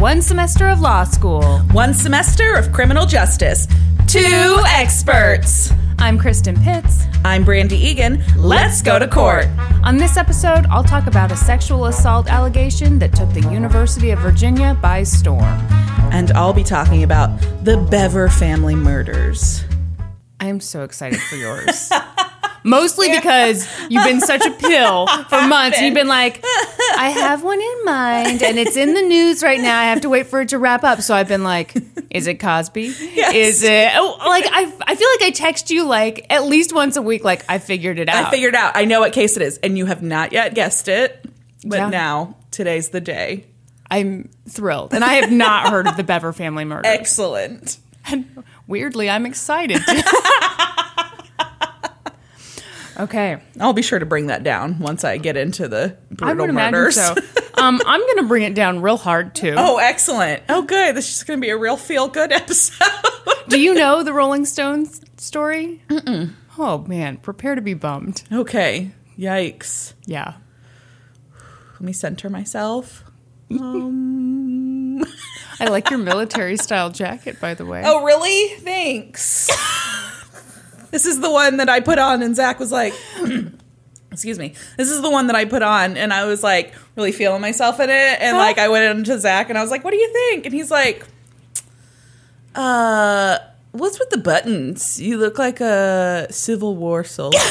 One semester of law school. One semester of criminal justice. Two experts. I'm Kristen Pitts. I'm Brandi Egan. Let's go to court. On this episode, I'll talk about a sexual assault allegation that took the University of Virginia by storm. And I'll be talking about the Bever family murders. I am so excited for yours. Mostly because you've been such a pill for months. And you've been like, I have one in mind and it's in the news right now. I have to wait for it to wrap up. So I've been like, is it Cosby? Yes. Is it oh, like I I feel like I text you like at least once a week, like I figured it out. I figured out. I know what case it is, and you have not yet guessed it. But Yeah. now, today's the day. I'm thrilled. And I have not heard of the Bever family murder. Excellent. And weirdly, I'm excited. okay. I'll be sure to bring that down once I get into the brutal murders. so. Um, I'm going to bring it down real hard too. Oh, excellent. Oh, good. This is going to be a real feel good episode. Do you know the Rolling Stones story? Mm-mm. Oh man, prepare to be bummed. okay. Yikes. Yeah. Let me center myself. I like your military style jacket, by the way. Oh, really? Thanks. This is the one that I put on, and Zach was like, excuse me. This is the one that I put on, and I was like really feeling myself in it. And like, I went into Zach and I was like, what do you think? And he's like, uh, what's with the buttons? You look like a Civil War soldier.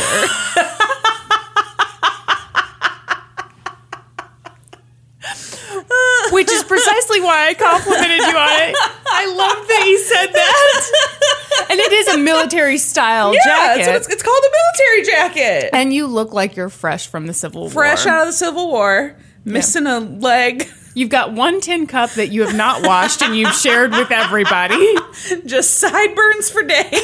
Which is precisely why I complimented you on it. I love that you said that. And it is a military style yeah, jacket. what it's, it's called a military jacket. and you look like you're fresh from the Civil War. Fresh out of the Civil War, missing a leg. You've got one tin cup that you have not washed and you've shared with everybody. just sideburns for days.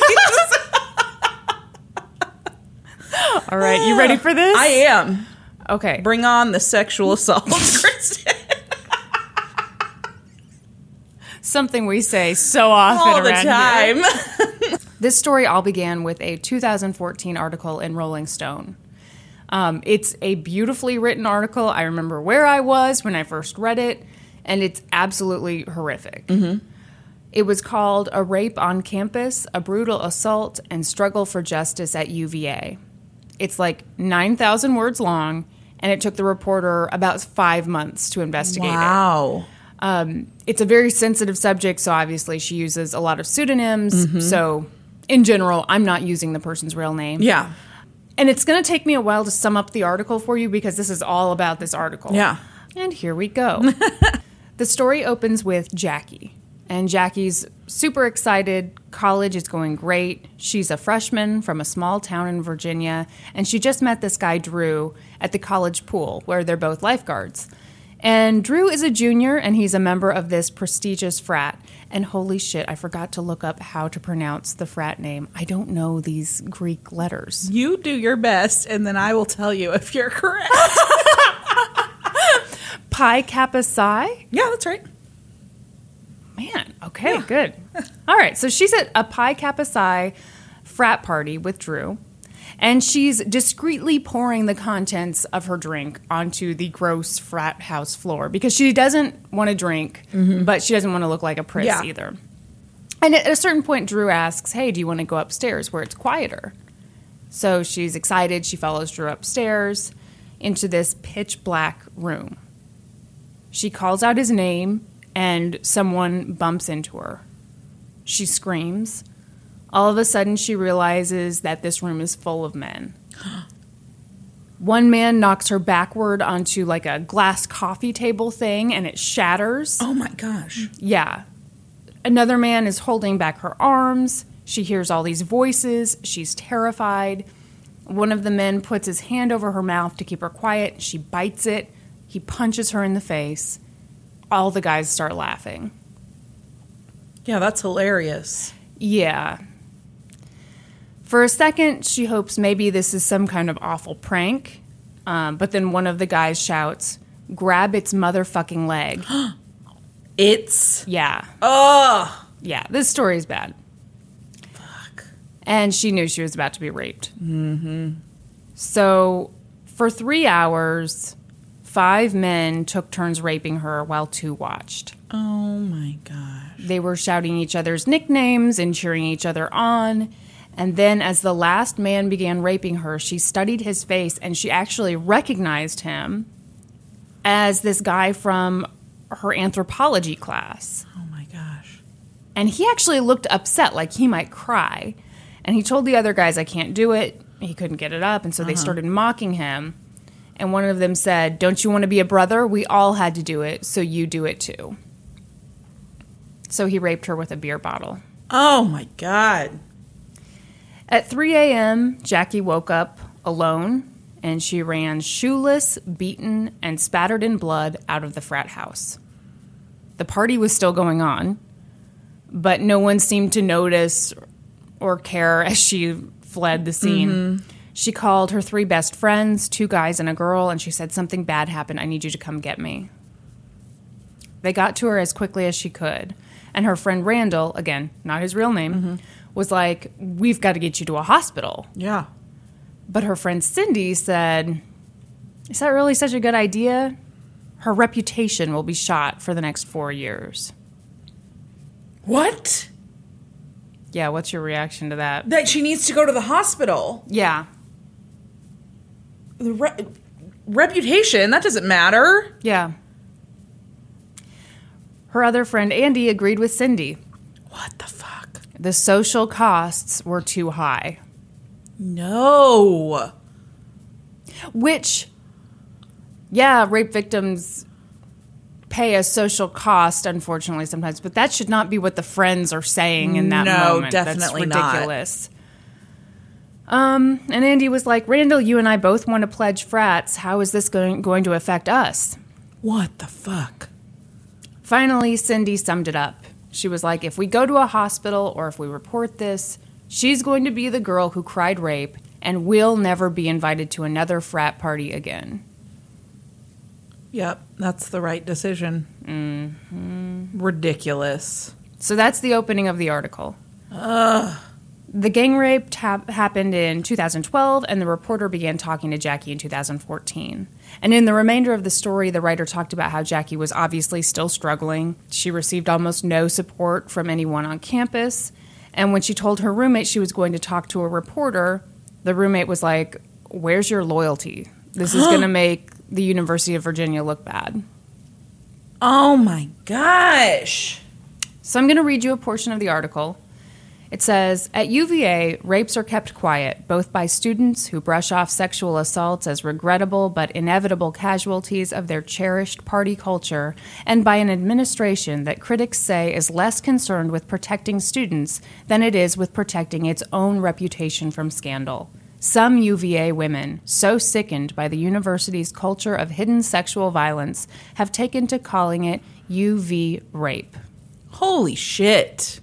All right, you ready for this? I am. okay. Bring on the sexual assault, Kristen. Something we say so often All the around here. time. This story all began with a 2014 article in Rolling Stone. Um, it's a beautifully written article. I remember where I was when I first read it, and it's absolutely horrific. It was called A Rape on Campus, A Brutal Assault, and Struggle for Justice at UVA. It's like 9,000 words long, and it took the reporter about five months to investigate it. wow. Um, it's a very sensitive subject, so obviously she uses a lot of pseudonyms. So, in general, I'm not using the person's real name. Yeah. And it's going to take me a while to sum up the article for you because this is all about this article. Yeah. And here we go. the story opens with Jackie. And Jackie's super excited. College is going great. She's a freshman from a small town in Virginia. And she just met this guy, Drew, at the college pool where they're both lifeguards. And Drew is a junior and he's a member of this prestigious frat. And holy shit, I forgot to look up how to pronounce the frat name. I don't know these Greek letters. You do your best, and then I will tell you if you're correct. Pi Kappa Psi? yeah, that's right. Man, okay, good. All right, so she's at a Pi Kappa Psi frat party with Drew, and she's discreetly pouring the contents of her drink onto the gross frat house floor because she doesn't want to drink, mm-hmm. but she doesn't want to look like a priss Yeah. either. And at a certain point, Drew asks, Hey, do you want to go upstairs where it's quieter? So she's excited. She follows Drew upstairs into this pitch black room. She calls out his name, and someone bumps into her. She screams. All of a sudden, she realizes that this room is full of men. One man knocks her backward onto like a glass coffee table thing, and it shatters. Oh my gosh. Yeah. Another man is holding back her arms. She hears all these voices. She's terrified. One of the men puts his hand over her mouth to keep her quiet. She bites it. He punches her in the face. All the guys start laughing. Yeah, that's hilarious. Yeah. For a second, she hopes maybe this is some kind of awful prank. Um, but then one of the guys shouts, Grab its motherfucking leg. It's yeah. oh Yeah. This story is bad. Fuck. And she knew she was about to be raped. Mm-hmm. So, for three hours, five men took turns raping her while two watched. Oh my gosh. They were shouting each other's nicknames and cheering each other on. And then, as the last man began raping her, she studied his face and she actually recognized him as this guy from her anthropology class. Oh my gosh. And he actually looked upset, like he might cry. And he told the other guys, I can't do it. He couldn't get it up. And so they uh-huh. started mocking him. And one of them said, Don't you want to be a brother? We all had to do it, so you do it too. So he raped her with a beer bottle. Oh my god. At 3 a.m., Jackie woke up alone and she ran shoeless, beaten, and spattered in blood out of the frat house. The party was still going on, but no one seemed to notice or care as she fled the scene. Mm-hmm. She called her three best friends, two guys and a girl, and she said, Something bad happened. I need you to come get me. They got to her as quickly as she could. And her friend Randall, again, not his real name, mm-hmm. Was like, We've got to get you to a hospital. Yeah. But her friend Cindy said, Is that really such a good idea? Her reputation will be shot for the next four years. What? Yeah, what's your reaction to that? That she needs to go to the hospital. Yeah, The re- reputation, that doesn't matter. yeah. Her other friend Andy agreed with Cindy. What the fuck? The social costs were too high, No. which, yeah, rape victims pay a social cost, unfortunately, sometimes, but that should not be what the friends are saying in that No, moment. definitely That's not. ridiculous. Um, and Andy was like, Randall, you and I both want to pledge frats. How is this going, going to affect us? What the fuck? Finally, Cindy summed it up. She was like, if we go to a hospital or if we report this, she's going to be the girl who cried rape and will never be invited to another frat party again. Yep, that's the right decision. Mm-hmm. Ridiculous. So that's the opening of the article. The gang rape hap happened in 2012, and the reporter began talking to Jackie in 2014. And in the remainder of the story, the writer talked about how Jackie was obviously still struggling. She received almost no support from anyone on campus. And when she told her roommate she was going to talk to a reporter, the roommate was like, Where's your loyalty? This is going to make the University of Virginia look bad. Oh my gosh. So I'm going to read you a portion of the article. It says At UVA, rapes are kept quiet, both by students who brush off sexual assaults as regrettable but inevitable casualties of their cherished party culture, and by an administration that critics say is less concerned with protecting students than it is with protecting its own reputation from scandal. Some UVA women, so sickened by the university's culture of hidden sexual violence, have taken to calling it UV rape. Holy shit.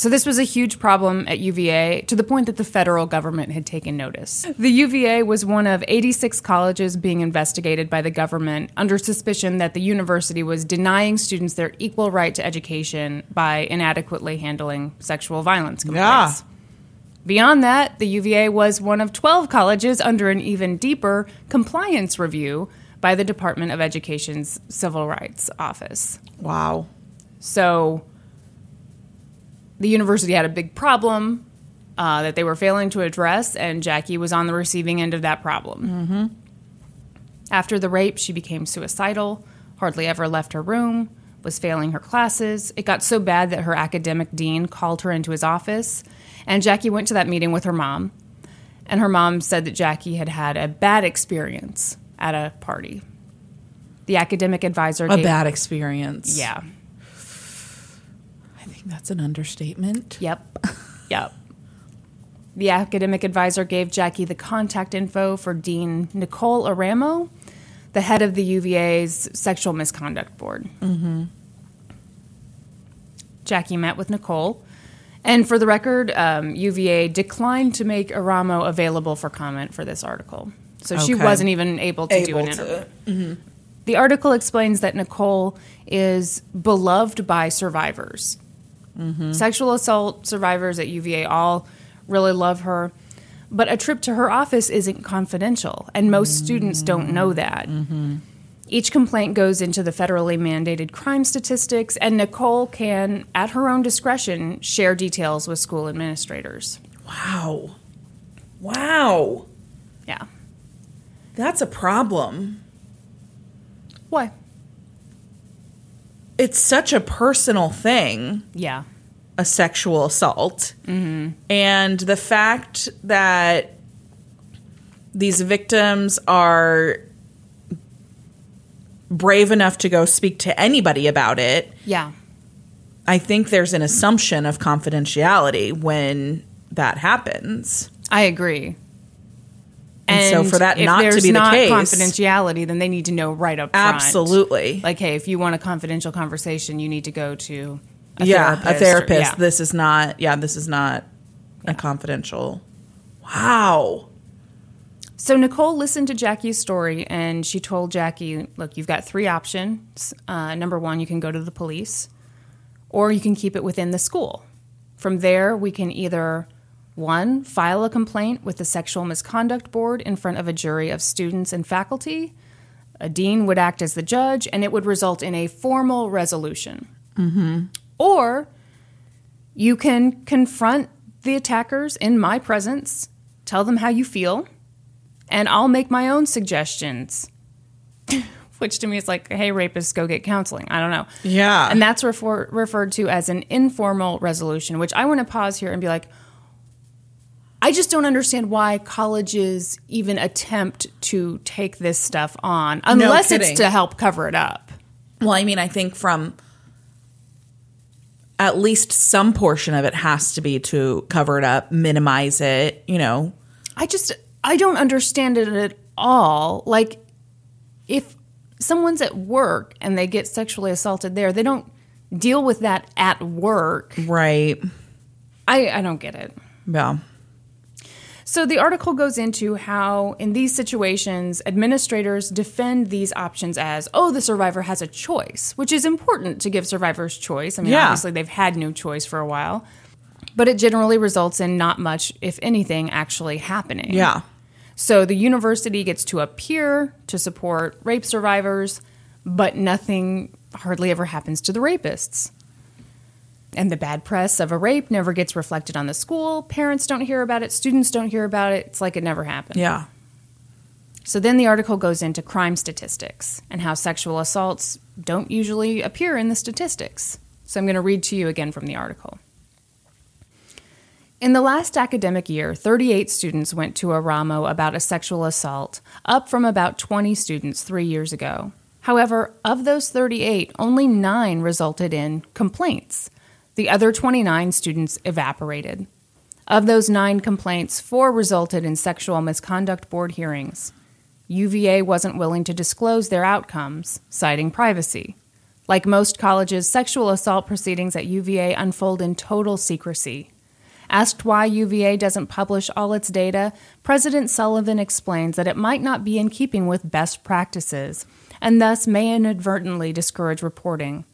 So this was a huge problem at UVA to the point that the federal government had taken notice. The UVA was one of 86 colleges being investigated by the government under suspicion that the university was denying students their equal right to education by inadequately handling sexual violence complaints. Yeah. Beyond that, the UVA was one of 12 colleges under an even deeper compliance review by the Department of Education's Civil Rights Office. Wow. So the university had a big problem uh, that they were failing to address, and Jackie was on the receiving end of that problem. Mm-hmm. After the rape, she became suicidal, hardly ever left her room, was failing her classes. It got so bad that her academic dean called her into his office, and Jackie went to that meeting with her mom. And her mom said that Jackie had had a bad experience at a party. The academic advisor A gave, bad experience. yeah, that's an understatement. Yep. Yep. The academic advisor gave Jackie the contact info for Dean Nicole Eramo, the head of the UVA's Sexual Misconduct Board. Mm-hmm. Jackie met with Nicole. And for the record, um, UVA declined to make Eramo available for comment for this article. So she wasn't even able to do Able an to- interview. The article explains that Nicole is beloved by survivors. Mm-hmm. Sexual assault survivors at UVA all really love her, But a trip to her office isn't confidential, and most students don't know mm-hmm. that. Each complaint goes into the federally mandated crime statistics, and Nicole can, at her own discretion, share details with school administrators. Wow. Wow. Yeah. That's a problem. Why? It's such a personal thing, Yeah. a sexual assault. Mm-hmm. And the fact that these victims are brave enough to go speak to anybody about it, Yeah. I think there's an assumption of confidentiality when that happens. I agree. And so for that not to be the not case- confidentiality, then they need to know right up front. Absolutely. Like, hey, if you want a confidential conversation, you need to go to a yeah, therapist. a therapist. or- yeah. This is not. Yeah, this is not a confidential. Wow. So Nicole listened to Jackie's story and she told Jackie, "Look, you've got three options. Uh, number one, you can go to the police, or you can keep it within the school. From there, we can either one file a complaint with the sexual misconduct board in front of a jury of students and faculty. A dean would act as the judge, and it would result in a formal resolution. Mm-hmm. Or you can confront the attackers in my presence, tell them how you feel, and I'll make my own suggestions. Which to me is like, hey, rapists, go get counseling. I don't know. Yeah. And that's refer- referred to as an informal resolution, which I want to pause here and be like, I just don't understand why colleges even attempt to take this stuff on unless kidding. it's to help cover it up. Well, I mean, I think from at least some portion of it has to be to cover it up, minimize it, you know. I just I don't understand it at all. Like if someone's at work and they get sexually assaulted there, they don't deal with that at work. Right. I, I don't get it. Yeah. So the article goes into how, in these situations, administrators defend these options as, oh, the survivor has a choice, which is important to give survivors choice. I mean, Yeah. obviously, they've had no choice for a while, but it generally results in not much, if anything, actually happening. Yeah. So the university gets to appear to support rape survivors, but nothing hardly ever happens to the rapists. And the bad press of a rape never gets reflected on the school. Parents don't hear about it, students don't hear about it. It's like it never happened. Yeah. So then the article goes into crime statistics and how sexual assaults don't usually appear in the statistics. So I'm going to read to you again from the article. In the last academic year, 38 students went to Eramo about a sexual assault, up from about 20 students three years ago. However, of those 38, only nine resulted in complaints. The other 29 students evaporated. Of those nine complaints, four resulted in sexual misconduct board hearings. UVA wasn't willing to disclose their outcomes, citing privacy. Like most colleges, sexual assault proceedings at UVA unfold in total secrecy. Asked why UVA doesn't publish all its data, President Sullivan explains that it might not be in keeping with best practices, and thus may inadvertently discourage reporting.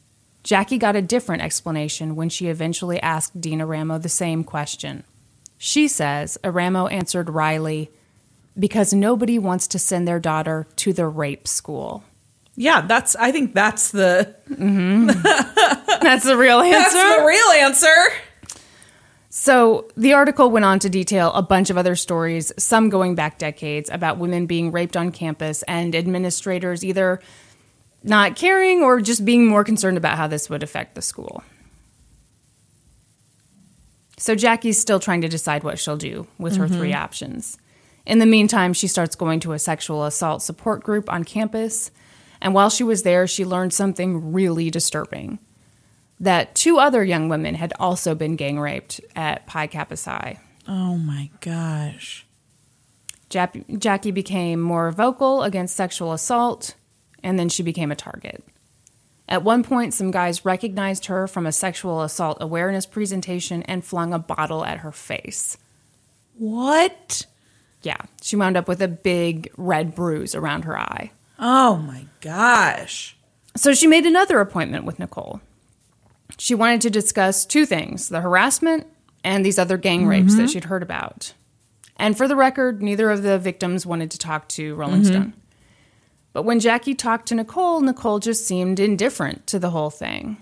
Jackie got a different explanation when she eventually asked Dean Eramo the same question. She says uh, Eramo answered Riley, because nobody wants to send their daughter to the rape school. Yeah, that's I think that's the mm-hmm. That's the real answer. that's the real answer. So the article went on to detail a bunch of other stories, some going back decades, about women being raped on campus and administrators either not caring or just being more concerned about how this would affect the school. So Jackie's still trying to decide what she'll do with her three mm-hmm. options. In the meantime, she starts going to a sexual assault support group on campus. And while she was there, she learned something really disturbing that two other young women had also been gang raped at Pi Kappa Psi. Oh my gosh. Jap- Jackie became more vocal against sexual assault, and then she became a target. At one point, some guys recognized her from a sexual assault awareness presentation and flung a bottle at her face. What? Yeah, she wound up with a big red bruise around her eye. Oh my gosh. So she made another appointment with Nicole. She wanted to discuss two things the harassment and these other gang rapes that mm-hmm. she'd heard about. And for the record, neither of the victims wanted to talk to Rolling mm-hmm. Stone. But when Jackie talked to Nicole, Nicole just seemed indifferent to the whole thing.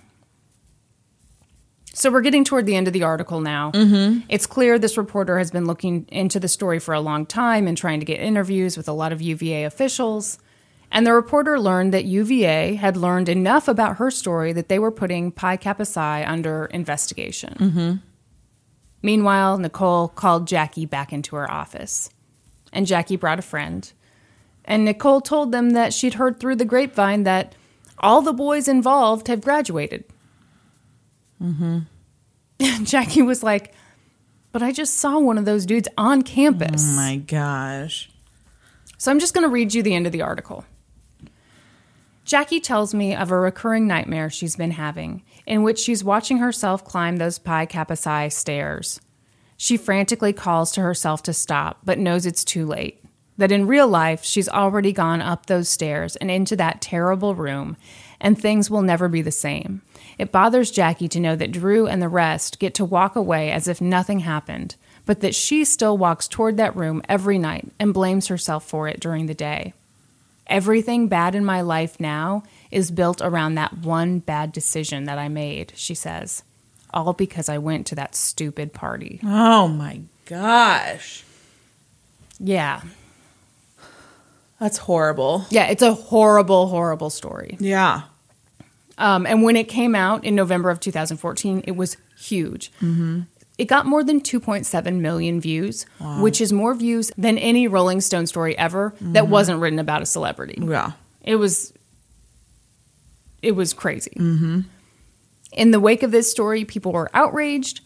So we're getting toward the end of the article now. Mm-hmm. It's clear this reporter has been looking into the story for a long time and trying to get interviews with a lot of UVA officials. And the reporter learned that UVA had learned enough about her story that they were putting Pi Kappa Psi under investigation. Mm-hmm. Meanwhile, Nicole called Jackie back into her office. And Jackie brought a friend. And Nicole told them that she'd heard through the grapevine that all the boys involved have graduated. Mm-hmm. Jackie was like, But I just saw one of those dudes on campus. Oh my gosh. So I'm just going to read you the end of the article. Jackie tells me of a recurring nightmare she's been having, in which she's watching herself climb those Pi Kappa Psi stairs. She frantically calls to herself to stop, but knows it's too late. That in real life, she's already gone up those stairs and into that terrible room, and things will never be the same. It bothers Jackie to know that Drew and the rest get to walk away as if nothing happened, but that she still walks toward that room every night and blames herself for it during the day. Everything bad in my life now is built around that one bad decision that I made, she says. All because I went to that stupid party. Oh my gosh. Yeah. That's horrible. Yeah, it's a horrible, horrible story. Yeah. Um, and when it came out in November of 2014, it was huge. It got more than 2.7 million views, which is more views than any Rolling Stone story ever that wasn't written about a celebrity. Yeah. It was it was crazy. Mm-hmm. In the wake of this story, people were outraged.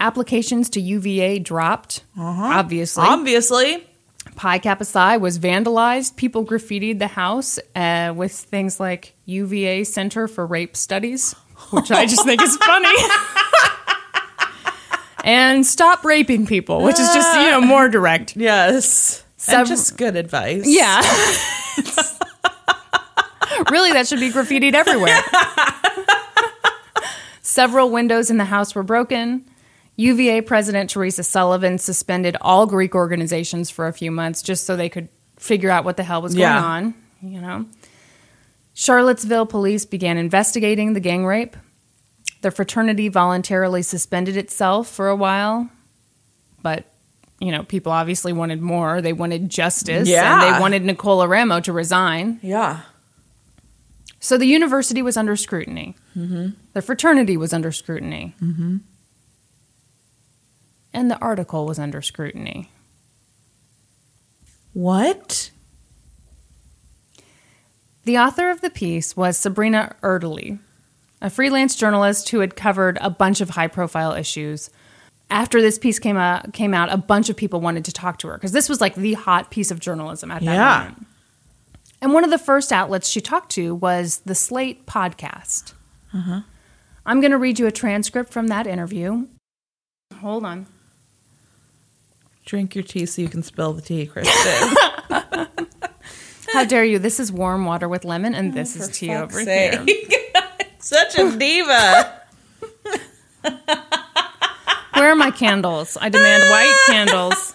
Applications to UVA dropped. Obviously, Obviously. Pi Kappa Psi was vandalized. People graffitied the house uh, with things like UVA Center for Rape Studies, which I just think is funny. and stop raping people, which is just you know more direct. Yes. Sev- and just good advice. Yeah. really, that should be graffitied everywhere. Several windows in the house were broken. UVA President Teresa Sullivan suspended all Greek organizations for a few months just so they could figure out what the hell was going Yeah. on, you know. Charlottesville police began investigating the gang rape. The fraternity voluntarily suspended itself for a while, but you know, people obviously wanted more. They wanted justice yeah. and they wanted Nicole Eramo to resign. Yeah. So the university was under scrutiny. Mm-hmm. The fraternity was under scrutiny. Mm-hmm. And the article was under scrutiny. What? The author of the piece was Sabrina Erdely, a freelance journalist who had covered a bunch of high profile issues. After this piece came out, came out, a bunch of people wanted to talk to her because this was like the hot piece of journalism at that Yeah. moment. And one of the first outlets she talked to was the Slate podcast. Uh-huh. I'm going to read you a transcript from that interview. Hold on. Drink your tea so you can spill the tea, Kristen. How dare you? This is warm water with lemon, and this oh, is tea over here. Such a diva. Where are my candles? I demand white candles.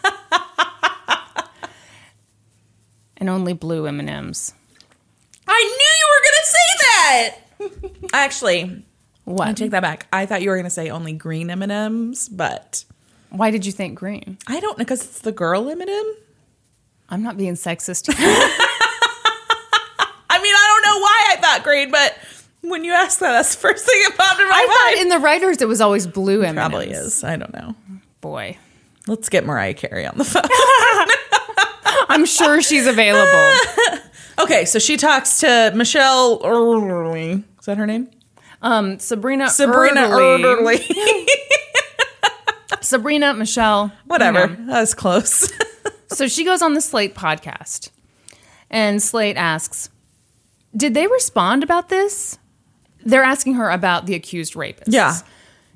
And only blue M&Ms. I knew you were going to say that. Actually, I What? take that back. I thought you were going to say only green M&Ms, but Why did you think green? I don't know because it's the girl M&M. I'm not being sexist. I mean, I don't know why I thought green, but when you asked that, that's the first thing that popped in my I mind. thought in the writers it was always blue M&Ms. Probably is. I don't know. Boy. Let's get Mariah Carey on the phone. I'm sure she's available. okay, so she talks to Michelle. Is that her name? Um, Sabrina Sabrina. Erderly. Sabrina, Michelle. Whatever. you know. That was close. So she goes on the Slate podcast, and Slate asks, Did they respond about this? They're asking her about the accused rapist. Yeah.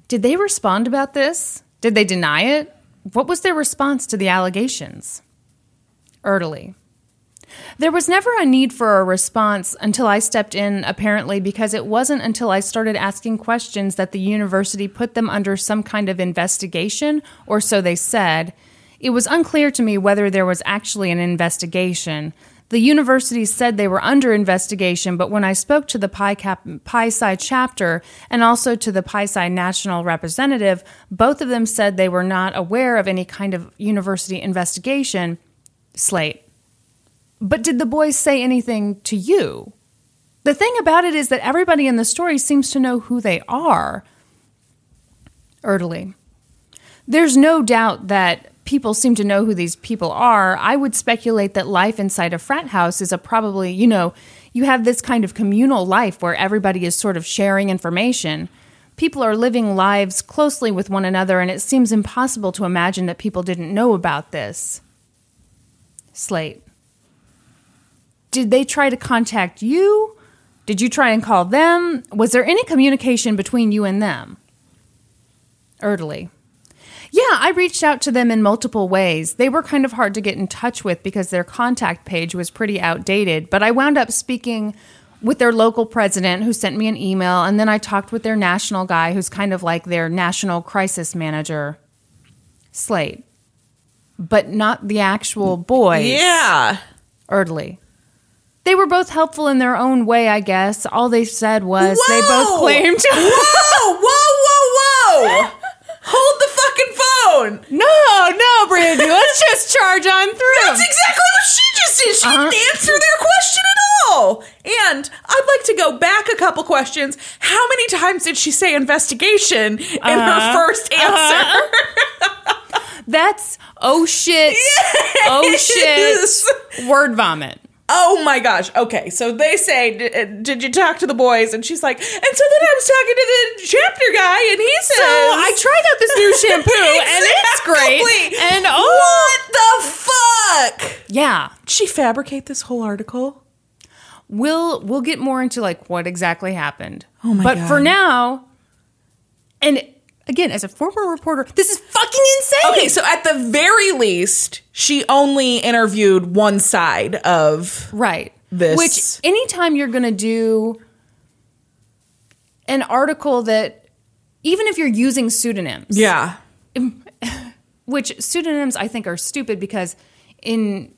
Did they respond about this? Did they deny it? What was their response to the allegations? Erdely. There was never a need for a response until I stepped in, apparently, because it wasn't until I started asking questions that the university put them under some kind of investigation, or so they said. It was unclear to me whether there was actually an investigation. The universities said they were under investigation, but when I spoke to the Pi, Cap, Pi Psi chapter and also to the Pi Psi national representative, both of them said they were not aware of any kind of university investigation. Slate. But did the boys say anything to you? The thing about it is that everybody in the story seems to know who they are. Erdely. There's no doubt that people seem to know who these people are. I would speculate that life inside a frat house is a probably, you know, you have this kind of communal life where everybody is sort of sharing information. People are living lives closely with one another, and it seems impossible to imagine that people didn't know about this. Slate. Did they try to contact you? Did you try and call them? Was there any communication between you and them? Erdely. Yeah, I reached out to them in multiple ways. They were kind of hard to get in touch with because their contact page was pretty outdated, but I wound up speaking with their local president who sent me an email, and then I talked with their national guy who's kind of like their national crisis manager, Slate. But not the actual boys. Yeah. Erdely. They were both helpful in their own way, I guess. All they said was they both claimed. whoa, whoa, whoa, whoa! Hold the fucking phone. no, no, Brandi, let's just charge on through. That's exactly what she just did. She Uh-huh. didn't answer their question at all. And I'd like to go back a couple questions. How many times did she say investigation in Uh-huh. her first answer? That's oh shit, oh shit, word vomit. Oh my gosh. Okay, so they say, "D- uh, "Did you talk to the boys?" And she's like, "And so then I was talking to the chapter guy, and he says, So I tried out this new shampoo and it's great. And oh, what the fuck? yeah, Did she fabricate this whole article? we'll we'll get more into like what exactly happened. Oh my but God. for now, and again, as a former reporter, this is fucking insane. Okay, so at the very least, she only interviewed one side of. Right. this. Which anytime you're going to do an article that, even if you're using pseudonyms, Yeah. which pseudonyms I think are stupid because in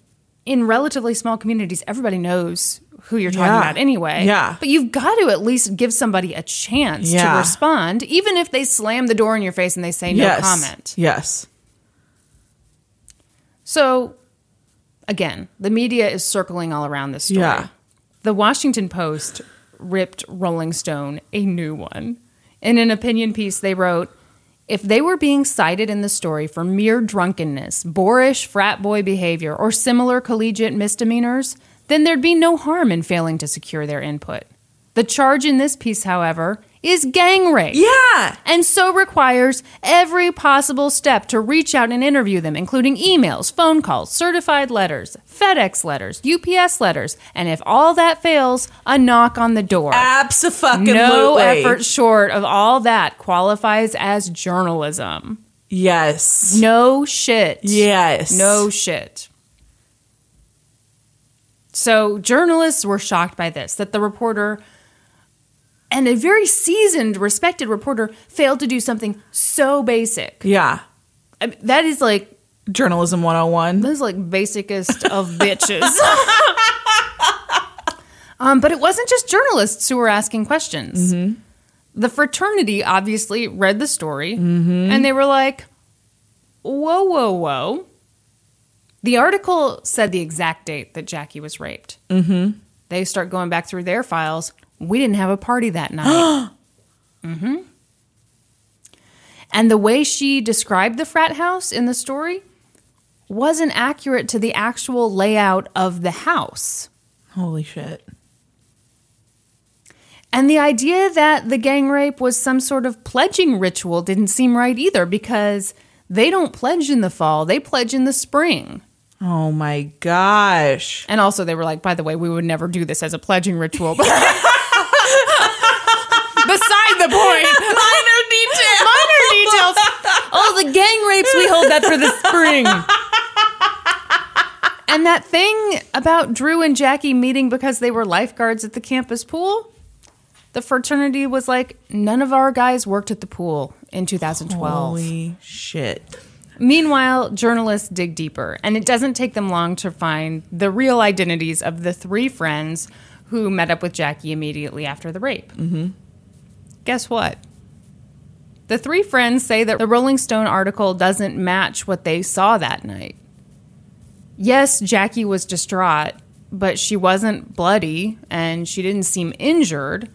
in relatively small communities, everybody knows who you're talking Yeah. about anyway. Yeah. But you've got to at least give somebody a chance Yeah. to respond, even if they slam the door in your face and they say no yes. comment. Yes. So, again, the media is circling all around this story. Yeah. The Washington Post ripped Rolling Stone a new one. In an opinion piece, they wrote If they were being cited in the story for mere drunkenness, boorish frat boy behavior, or similar collegiate misdemeanors, then there'd be no harm in failing to secure their input. The charge in this piece, however, is gang rape Yeah. and so requires every possible step to reach out and interview them, including emails, phone calls, certified letters, FedEx letters, UPS letters, and if all that fails, a knock on the door. Absolutely. no effort short of all that qualifies as journalism. Yes. No shit. Yes. No shit. So journalists were shocked by this that the reporter and a very seasoned, respected reporter failed to do something so basic. Yeah. I mean, that is like Journalism 101. that is like basicest of bitches. um, but it wasn't just journalists who were asking questions. The fraternity obviously read the story and they were like, whoa, whoa, whoa. The article said the exact date that Jackie was raped. Mm-hmm. They start going back through their files. We didn't have a party that night. mm-hmm. And the way she described the frat house in the story wasn't accurate to the actual layout of the house. Holy shit. And the idea that the gang rape was some sort of pledging ritual didn't seem right either because they don't pledge in the fall, they pledge in the spring. Oh my gosh. And also, they were like, by the way, we would never do this as a pledging ritual. Beside the point. Minor detail. Minor details. Oh, the gang rapes, we hold that for the spring. And that thing about Drew and Jackie meeting because they were lifeguards at the campus pool, the fraternity was like, none of our guys worked at the pool in 2012. Holy shit. Meanwhile, journalists dig deeper, and it doesn't take them long to find the real identities of the three friends who met up with Jackie immediately after the rape. Mm-hmm. Guess what? The three friends say that the Rolling Stone article doesn't match what they saw that night. Yes, Jackie was distraught, but she wasn't bloody and she didn't seem injured.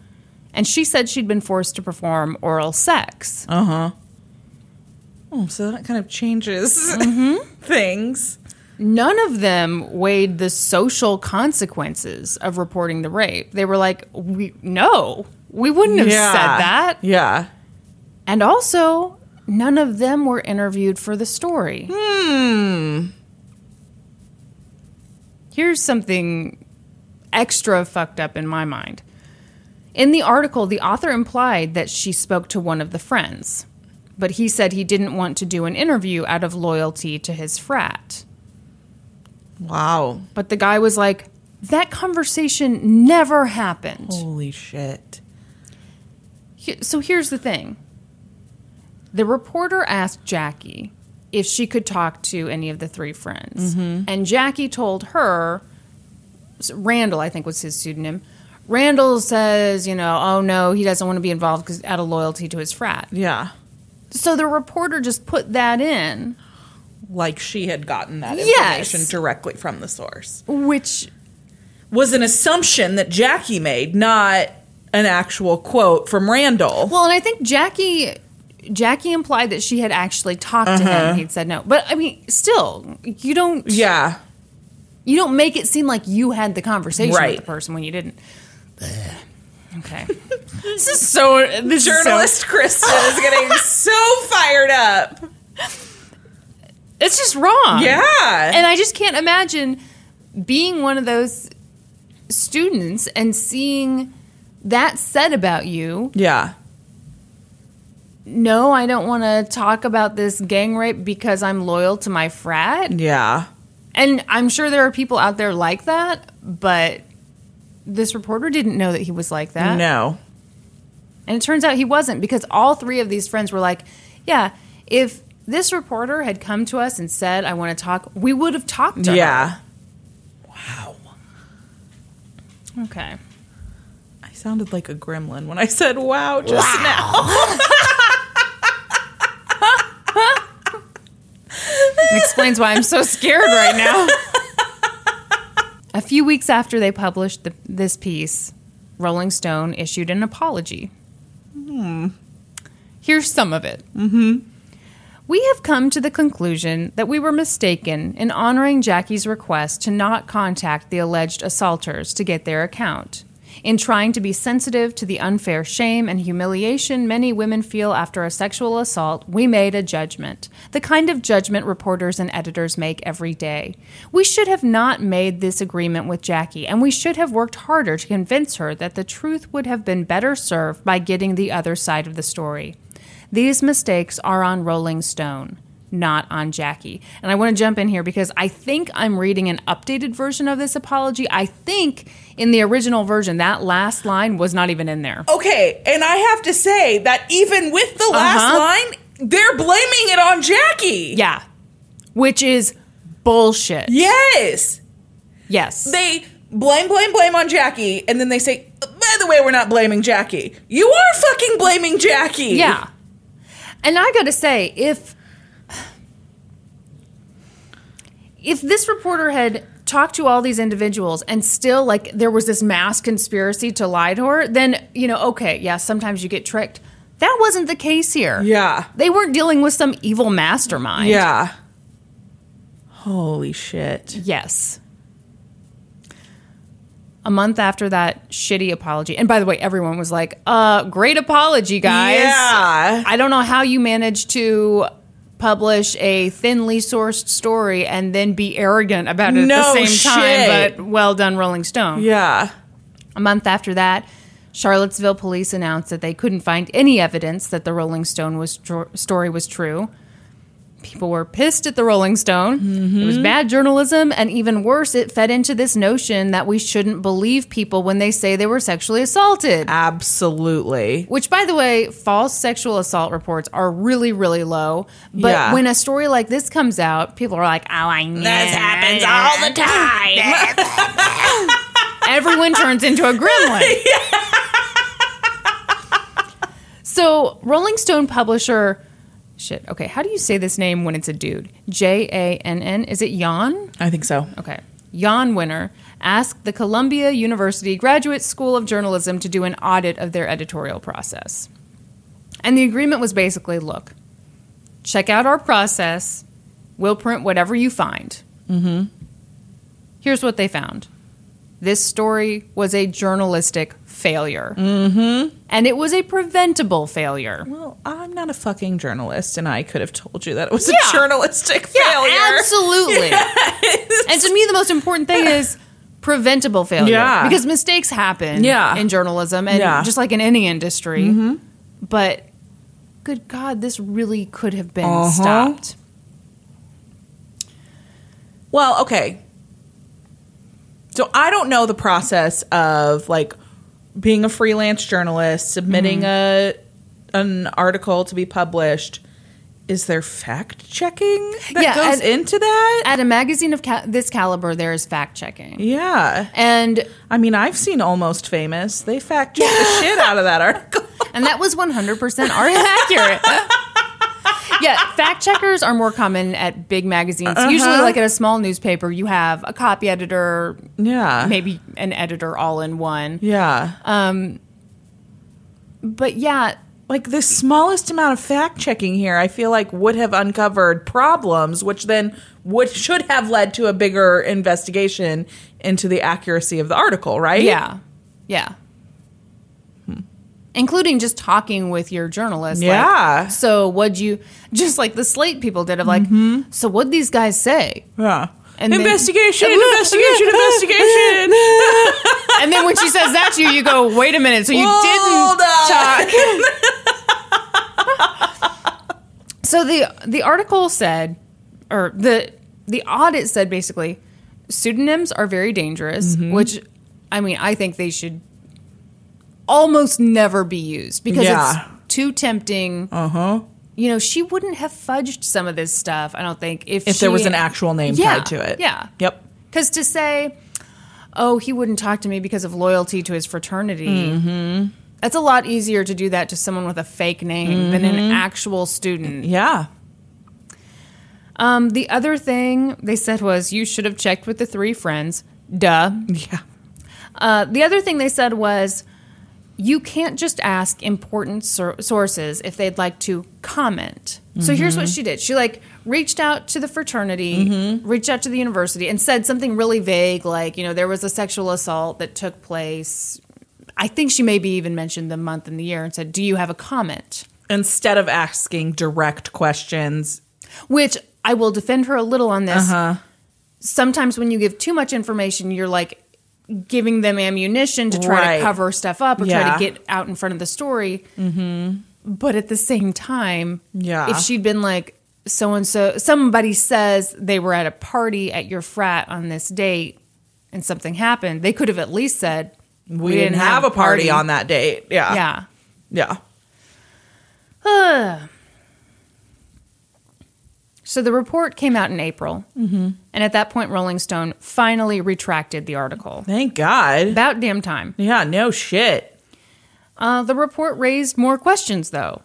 And she said she'd been forced to perform oral sex. Uh huh. Oh, so that kind of changes things. None of them weighed the social consequences of reporting the rape. They were like, "We no, we wouldn't have Yeah. said that." Yeah. And also, none of them were interviewed for the story. Hmm. Here's something extra fucked up in my mind. In the article, the author implied that she spoke to one of the friends, but he said he didn't want to do an interview out of loyalty to his frat. Wow. But the guy was like, that conversation never happened. Holy shit. So here's the thing the reporter asked Jackie if she could talk to any of the three friends. Mm-hmm. And Jackie told her, Randall, I think was his pseudonym. Randall says, you know, oh no, he doesn't want to be involved because out of loyalty to his frat. Yeah. So the reporter just put that in, Like she had gotten that Yes. information directly from the source. which Was an assumption that Jackie made, not an actual quote from Randall. Well, and I think Jackie Jackie implied that she had actually talked to him. Uh-huh. He'd said no, but I mean, still, you don't yeah. you don't make it seem like you had the conversation Right. with the person when you didn't. Okay, this is so The Journalist Kristen is getting so fired up. It's just wrong. Yeah. and I just can't imagine being one of those students and seeing that said about you. yeah. No, I don't want to talk about this gang rape because I'm loyal to my frat. Yeah. And I'm sure there are people out there like that, but this reporter didn't know that he was like that. No. And it turns out he wasn't because all three of these friends were like, yeah, if this reporter had come to us and said, I want to talk, we would have talked to her. Yeah. Wow. Okay. I sounded like a gremlin when I said wow just now. explains why I'm so scared right now. A few weeks after they published the, this piece, Rolling Stone issued an apology. Hmm. Here's some of it. Mm-hmm. We have come to the conclusion that we were mistaken in honoring Jackie's request to not contact the alleged assaulters to get their account. In trying to be sensitive to the unfair shame and humiliation many women feel after a sexual assault, we made a judgment. The kind of judgment reporters and editors make every day. We should have not made this agreement with Jackie, and we should have worked harder to convince her that the truth would have been better served by getting the other side of the story. These mistakes are on Rolling Stone, not on Jackie. And I want to jump in here because I think I'm reading an updated version of this apology. I think in the original version, that last line was not even in there. Okay, and I have to say that even with the last Uh-huh. line, they're blaming it on Jackie. Yeah. Which is bullshit. Yes. Yes. They blame, blame, blame on Jackie, and then they say, by the way, we're not blaming Jackie. You are fucking blaming Jackie. Yeah. And I got to say, if if this reporter had talked to all these individuals and still like there was this mass conspiracy to lie to her, then you know, okay, yeah, sometimes you get tricked. That wasn't the case here. Yeah. They weren't dealing with some evil mastermind. Yeah. Holy shit. Yes. A month after that shitty apology, and by the way, everyone was like, "Uh, great apology, guys." Yeah. I don't know how you managed to publish a thinly sourced story and then be arrogant about it No at the same time, but well done, Rolling Stone. Yeah. A month after that, Charlottesville police announced that they couldn't find any evidence that the Rolling Stone was tr- story was true. People were pissed at the Rolling Stone. It was mm-hmm. bad journalism, and even worse, it fed into this notion that we shouldn't believe people when they say they were sexually assaulted. Absolutely. Which, by the way, false sexual assault reports are really, really low. But Yeah. when a story like this comes out, people are like, "Oh, I know This happens all the time. Everyone turns into a gremlin." So, Rolling Stone publisher, shit. Okay, how do you say this name when it's a dude? J A N N. Is it Jan? I think so. Okay. Jann Wenner asked the Columbia University Graduate School of Journalism to do an audit of their editorial process. And the agreement was basically look, check out our process, we'll print whatever you find. Mm-hmm. Here's what they found this story was a journalistic failure. Mm-hmm. And it was a preventable failure. Well, I'm not a fucking journalist, and I could have told you that it was Yeah. a journalistic failure. Absolutely. and to me, the most important thing is preventable failure. Yeah. Because mistakes happen Yeah. in journalism and Yeah. just like in any industry. Mm-hmm. But good God, this really could have been Uh-huh. stopped. Well, okay. So I don't know the process of like being a freelance journalist, submitting Mm-hmm. a an article to be published. Is there fact checking that Yeah, goes and- into that? At a magazine of ca- this caliber, there is fact checking. yeah. And I mean, I've seen Almost Famous. They fact check the shit out of that article. and that was 100% accurate. yeah, fact checkers are more common at big magazines. Uh-huh. Usually, like at a small newspaper, you have a copy editor, Yeah. maybe an editor all in one. Yeah. Um, But yeah, like the smallest amount of fact checking here i feel like would have uncovered problems which then would should have led to a bigger investigation into the accuracy of the article right yeah, yeah. Including just talking with your journalist. like, Yeah. so what'd you, just like the Slate people did, of like, so what'd these guys say? yeah And then- investigation investigation investigation And then when she says that to you, you go, wait a minute. So you Hold didn't on. talk. so the the article said, or the the audit said basically, pseudonyms are very dangerous. Mm-hmm. Which, I mean, I think they should almost never be used because Yeah. it's too tempting. uh-huh You know, she wouldn't have fudged some of this stuff. I don't think if if she, there was an actual name Yeah, tied to it yeah. yep Because to say, oh, he wouldn't talk to me because of loyalty to his fraternity, Mm-hmm. that's a lot easier to do that to someone with a fake name than an Mm-hmm. actual student. yeah Um, the other thing they said was you should have checked with the three friends. Duh. yeah Uh, the other thing they said was you can't just ask important sources if they'd like to comment. So here's what mm-hmm. she did. She like reached out to the fraternity, mm-hmm. reached out to the university and said something really vague like, you know, there was a sexual assault that took place. I think she maybe even mentioned the month and the year and said, "Do you have a comment?" instead of asking direct questions Which I will defend her a little on this. Uh-huh. Sometimes when you give too much information, you're like giving them ammunition to try Right. to cover stuff up or try to get out in front of the story. Mm-hmm. But at the same time, Yeah. if she'd been like, so and so, somebody says they were at a party at your frat on this date and something happened, they could have at least said, we, didn't, have, a party, on that date yeah Yeah. yeah So the report came out in April. Mm-hmm. And at that point, Rolling Stone finally retracted the article. thank god About damn time. yeah no shit Uh, the report raised more questions, though.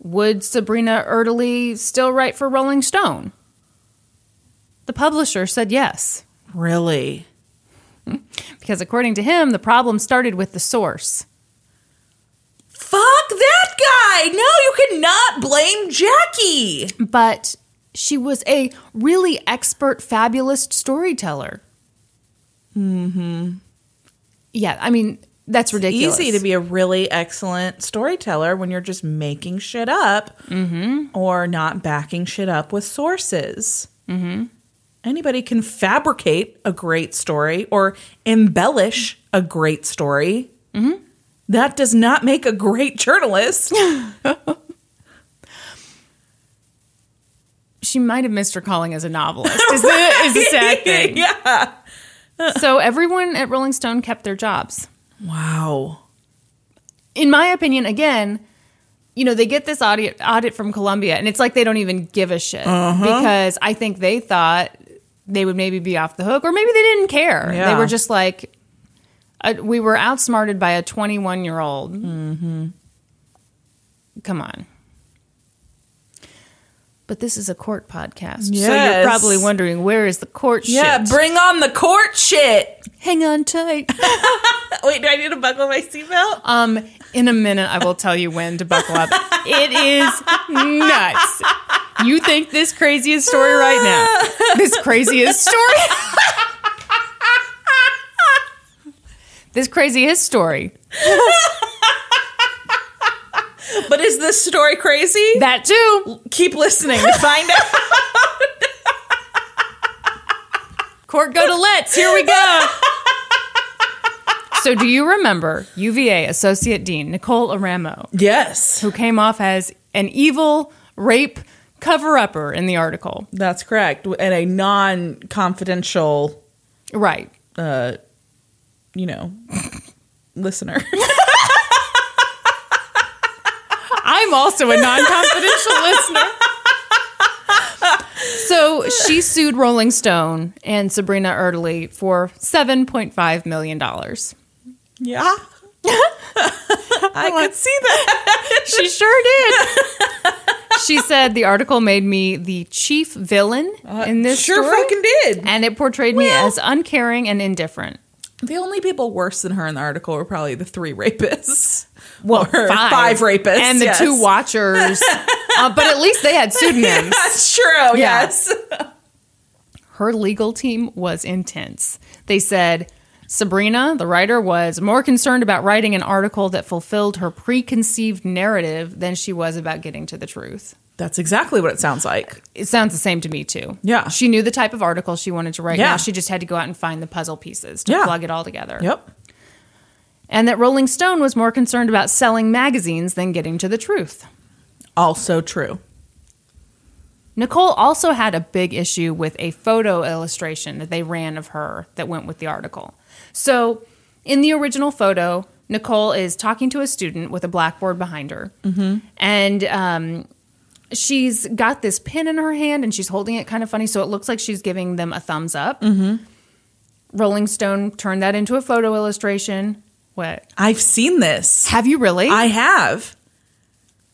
Would Sabrina Erdely still write for Rolling Stone? The publisher said yes, really because according to him, the problem started with the source. Fuck that guy! No, you cannot blame Jackie. But she was a really expert, fabulous storyteller. Mm-hmm. Yeah, I mean, that's ridiculous. Easy to be a really excellent storyteller when you're just making shit up or not backing shit up with sources. Mm-hmm. Anybody can fabricate a great story or embellish a great story. Mhm. That does not make a great journalist. she might have missed her calling as a novelist. Is the, is the sad thing. yeah. So everyone at Rolling Stone kept their jobs. Wow. In my opinion, again, you know, they get this audit audit from Columbia, and it's like they don't even give a shit because I think they thought they would maybe be off the hook, or maybe they didn't care. They were just like, uh, we were outsmarted by a 21 year old. Mm-hmm. Come on. But this is a court podcast, so you're probably wondering where is the court Yeah, shit? bring on the court shit. Hang on tight. Wait, do I need to buckle my seatbelt? Um, in a minute, I will tell you when to buckle up. It is nuts. You think this craziest story right now? This craziest story? this craziest story. But is this story crazy? That too. Keep listening to find out. Court go to let's. Here we go. So, do you remember UVA Associate Dean Nicole Eramo, yes, who came off as an evil rape cover upper in the article? that's correct. And a non-confidential, Right. uh, you know, listener. I'm also a non confidential listener. So she sued Rolling Stone and Sabrina Erdely for $7.5 million. Yeah. I could see that. She sure did. She said the article made me the chief villain uh, in this sure story, fucking did. and it portrayed me as uncaring and indifferent. The only people worse than her in the article were probably the three rapists. Well, Or five rapists, and the yes. two watchers, uh, but at least they had pseudonyms. That's true. Yes. her legal team was intense. They said Sabrina, the writer, was more concerned about writing an article that fulfilled her preconceived narrative than she was about getting to the truth. That's exactly what it sounds like. It sounds the same to me too. Yeah. She knew the type of article she wanted to write. Yeah. Now she just had to go out and find the puzzle pieces to Yeah. plug it all together. Yep. And that Rolling Stone was more concerned about selling magazines than getting to the truth. Also true. Nicole also had a big issue with a photo illustration that they ran of her that went with the article. So, in the original photo, Nicole is talking to a student with a blackboard behind her. And um, she's got this pin in her hand and she's holding it kind of funny. So, it looks like she's giving them a thumbs up. Rolling Stone turned that into a photo illustration. What? I've seen this. Have you really? I have.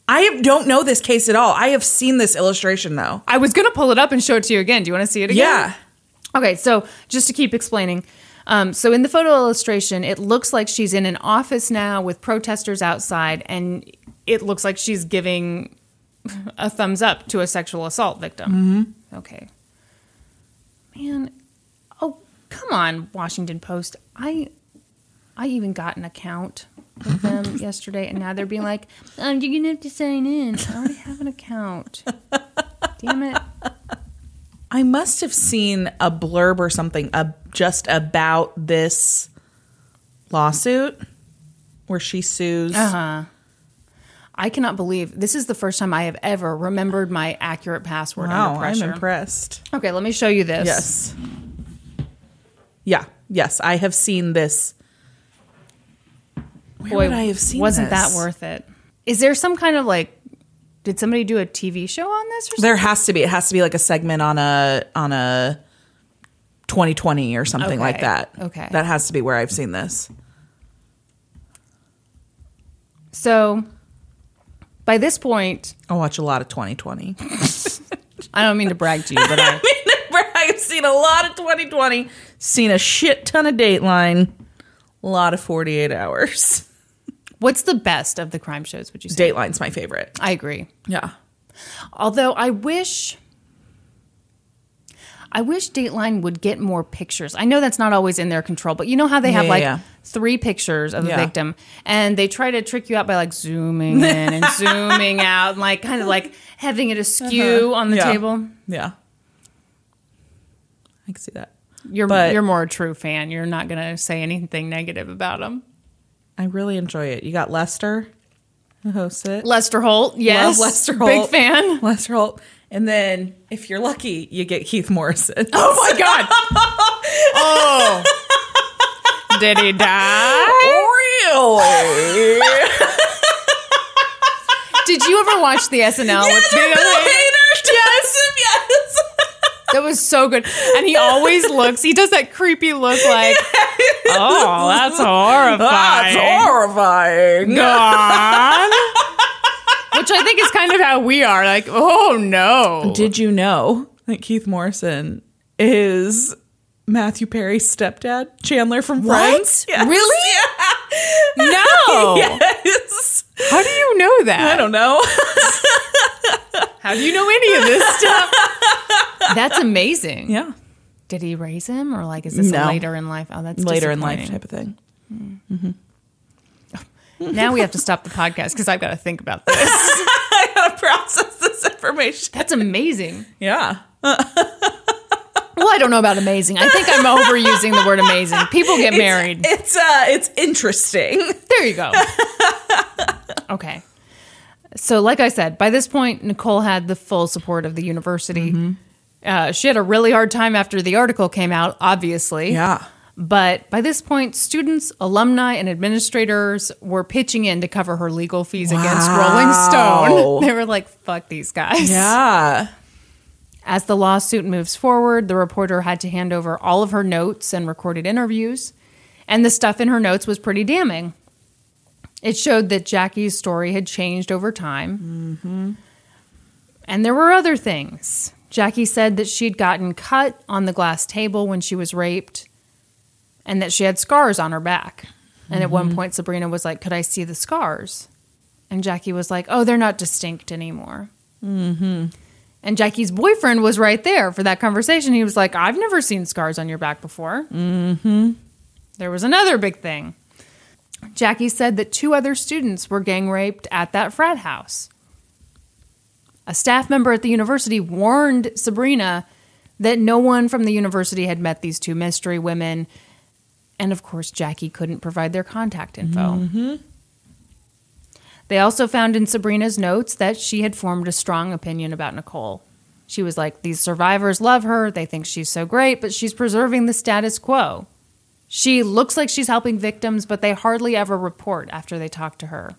I don't know this case at all. I have seen this illustration though. I was going to pull it up and show it to you again. Do you want to see it again? Yeah. Okay, so just to keep explaining, um, so in the photo illustration, it looks like she's in an office now with protesters outside, and it looks like she's giving a thumbs up to a sexual assault victim. Mm-hmm. Okay, man, oh come on, Washington Post. I I even got an account with them yesterday, and now they're being like, um, "You're gonna have to sign in." I already have an account. Damn it. I must have seen a blurb or something uh, just about this lawsuit where she sues. Uh huh. I cannot believe this is the first time I have ever remembered my accurate password Wow, I'm impressed. okay, let me show you this. Yes. Yeah. Yes, I have seen this. Where Boy, would I have seen wasn't this? that worth it? Is there some kind of like? Did somebody do a TV show on this or something? There has to be. It has to be like a segment on a on a 2020 or something like that. okay. That has to be where I've seen this. So, by this point, I watch a lot of 2020. I don't mean to brag to you, but I I've seen a lot of 2020. Seen a shit ton of Dateline. A lot of 48 hours. What's the best of the crime shows? Would you say? Dateline's my favorite. I agree. Yeah. Although I wish I wish Dateline would get more pictures. I know that's not always in their control, but you know how they have Yeah, like yeah. three pictures of the Yeah. victim and they try to trick you out by like zooming in and zooming out and like kind of like having it askew on the Uh-huh. Table. Yeah. I can see that. You're But- you're more a true fan. You're not going to say anything negative about them. I really enjoy it. You got Lester who hosts it. Lester Holt, yes. Love Lester Holt. Big fan. Lester Holt And then, if you're lucky, you get Keith Morrison. Oh my god. oh. Did he die? really? Did you ever watch the SNL with yes, Bill? Hader. Yes, yes. That was so good. And he always looks, he does that creepy look like, oh, that's horrifying. That's horrifying. God. Which I think is kind of how we are. Like, oh no. Did you know that Keith Morrison is Matthew Perry's stepdad, Chandler from Friends? Yes. Really? Yeah. No. Yes. How do you know that? I don't know. How do you know any of this stuff? That's amazing. yeah. Did he raise him, or like is this No. later in life? Oh, that's Later in life type of thing. Mm-hmm. Now we have to stop the podcast because I've got to think about this. I gotta process this information. That's amazing. Yeah. I don't know about amazing. I think I'm overusing the word amazing. People get married. It's uh it's interesting. There you go. Okay. So, like I said, by this point, Nicole had the full support of the university. Uh, she had a really hard time after the article came out, obviously. Yeah. But by this point, students, alumni, and administrators were pitching in to cover her legal fees against Rolling Stone. They were like, fuck these guys. Yeah. As the lawsuit moves forward, the reporter had to hand over all of her notes and recorded interviews, and the stuff in her notes was pretty damning. It showed that Jackie's story had changed over time. Mm-hmm. And there were other things. Jackie said that she'd gotten cut on the glass table when she was raped, and that she had scars on her back. And at one mm-hmm. point, Sabrina was like, Could I see the scars? And Jackie was like, Oh, they're not distinct anymore. Mm-hmm. And Jackie's boyfriend was right there for that conversation. He was like, I've never seen scars on your back before. Mm-hmm. There was another big thing. Jackie said that two other students were gang raped at that frat house. A staff member at the university warned Sabrina that no one from the university had met these two mystery women. And of course, Jackie couldn't provide their contact info. They also found in Sabrina's notes that she had formed a strong opinion about Nicole. She was like, These survivors love her. They think she's so great, but she's preserving the status quo. She looks like she's helping victims, but they hardly ever report after they talk to her.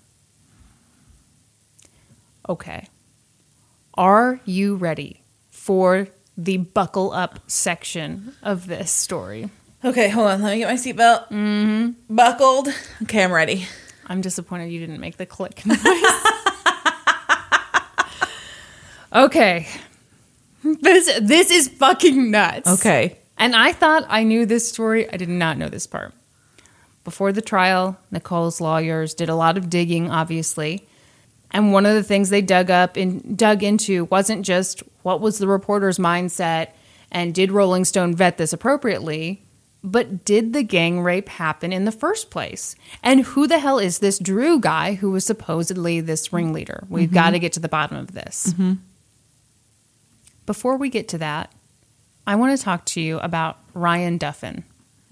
Okay. Are you ready for the buckle up section of this story? Okay, hold on. Let me get my seatbelt. Mm-hmm. Buckled. Okay, I'm ready. I'm disappointed you didn't make the click noise. okay. This this is fucking nuts. Okay. And I thought I knew this story. I did not know this part. Before the trial, Nicole's lawyers did a lot of digging, obviously. And one of the things they dug up and dug into wasn't just what was the reporter's mindset and did Rolling Stone vet this appropriately, but did the gang rape happen in the first place? And who the hell is this Drew guy who was supposedly this ringleader? We've mm-hmm. got to get to the bottom of this. Mm-hmm. Before we get to that, I want to talk to you about Ryan Duffin.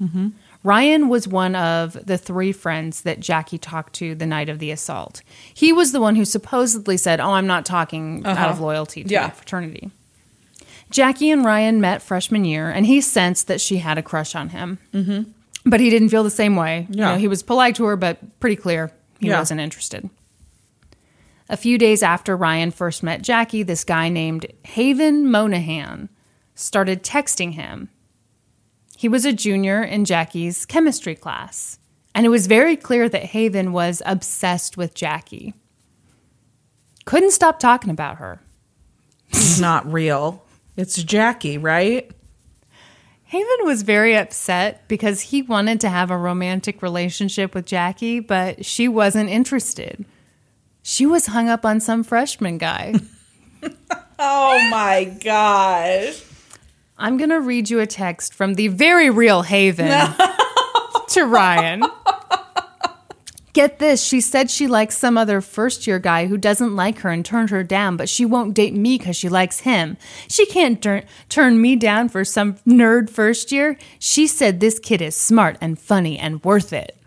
Mm-hmm. Ryan was one of the three friends that Jackie talked to the night of the assault. He was the one who supposedly said, Oh, I'm not talking out of uh-huh. loyalty to Yeah. fraternity. Jackie and Ryan met freshman year, and he sensed that she had a crush on him. Mm-hmm. But he didn't feel the same way. You Yeah. know, he was polite to her, but pretty clear he Yeah. wasn't interested. A few days after Ryan first met Jackie, this guy named Haven Monahan started texting him. He was a junior in Jackie's chemistry class, and it was very clear that Haven was obsessed with Jackie. Couldn't stop talking about her. It's not real. It's Jackie, right? Haven was very upset because he wanted to have a romantic relationship with Jackie, but she wasn't interested. She was hung up on some freshman guy. Oh my gosh. I'm going to read you a text from the very real Haven to Ryan. Get this. She said she likes some other first year guy who doesn't like her and turned her down, but she won't date me because she likes him. She can't tur- turn me down for some nerd first year. She said this kid is smart and funny and worth it.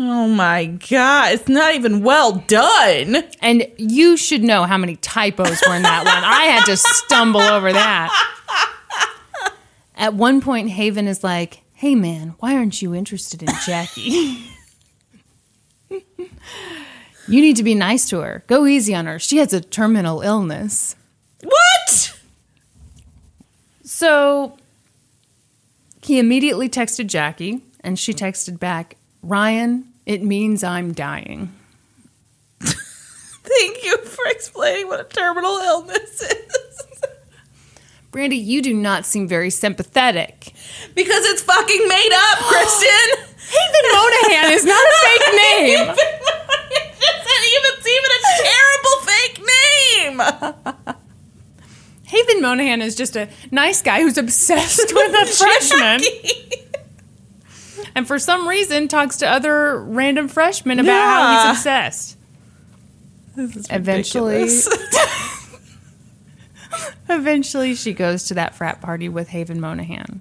Oh my god, it's not even well done. And you should know how many typos were in that one. I had to stumble over that. At one point, Haven is like, Hey man, why aren't you interested in Jackie? you need to be nice to her. Go easy on her. She has a terminal illness. What? So he immediately texted Jackie, and she texted back, Ryan, it means I'm dying. Thank you for explaining what a terminal illness is. Brandi, you do not seem very sympathetic. because it's fucking made up, Kristen. Haven Monahan is not a fake name. it's even a terrible fake name. Haven Monahan is just a nice guy who's obsessed with a freshman. And for some reason talks to other random freshmen about how he's obsessed. This is Eventually-. Eventually, she goes to that frat party with Haven Monahan.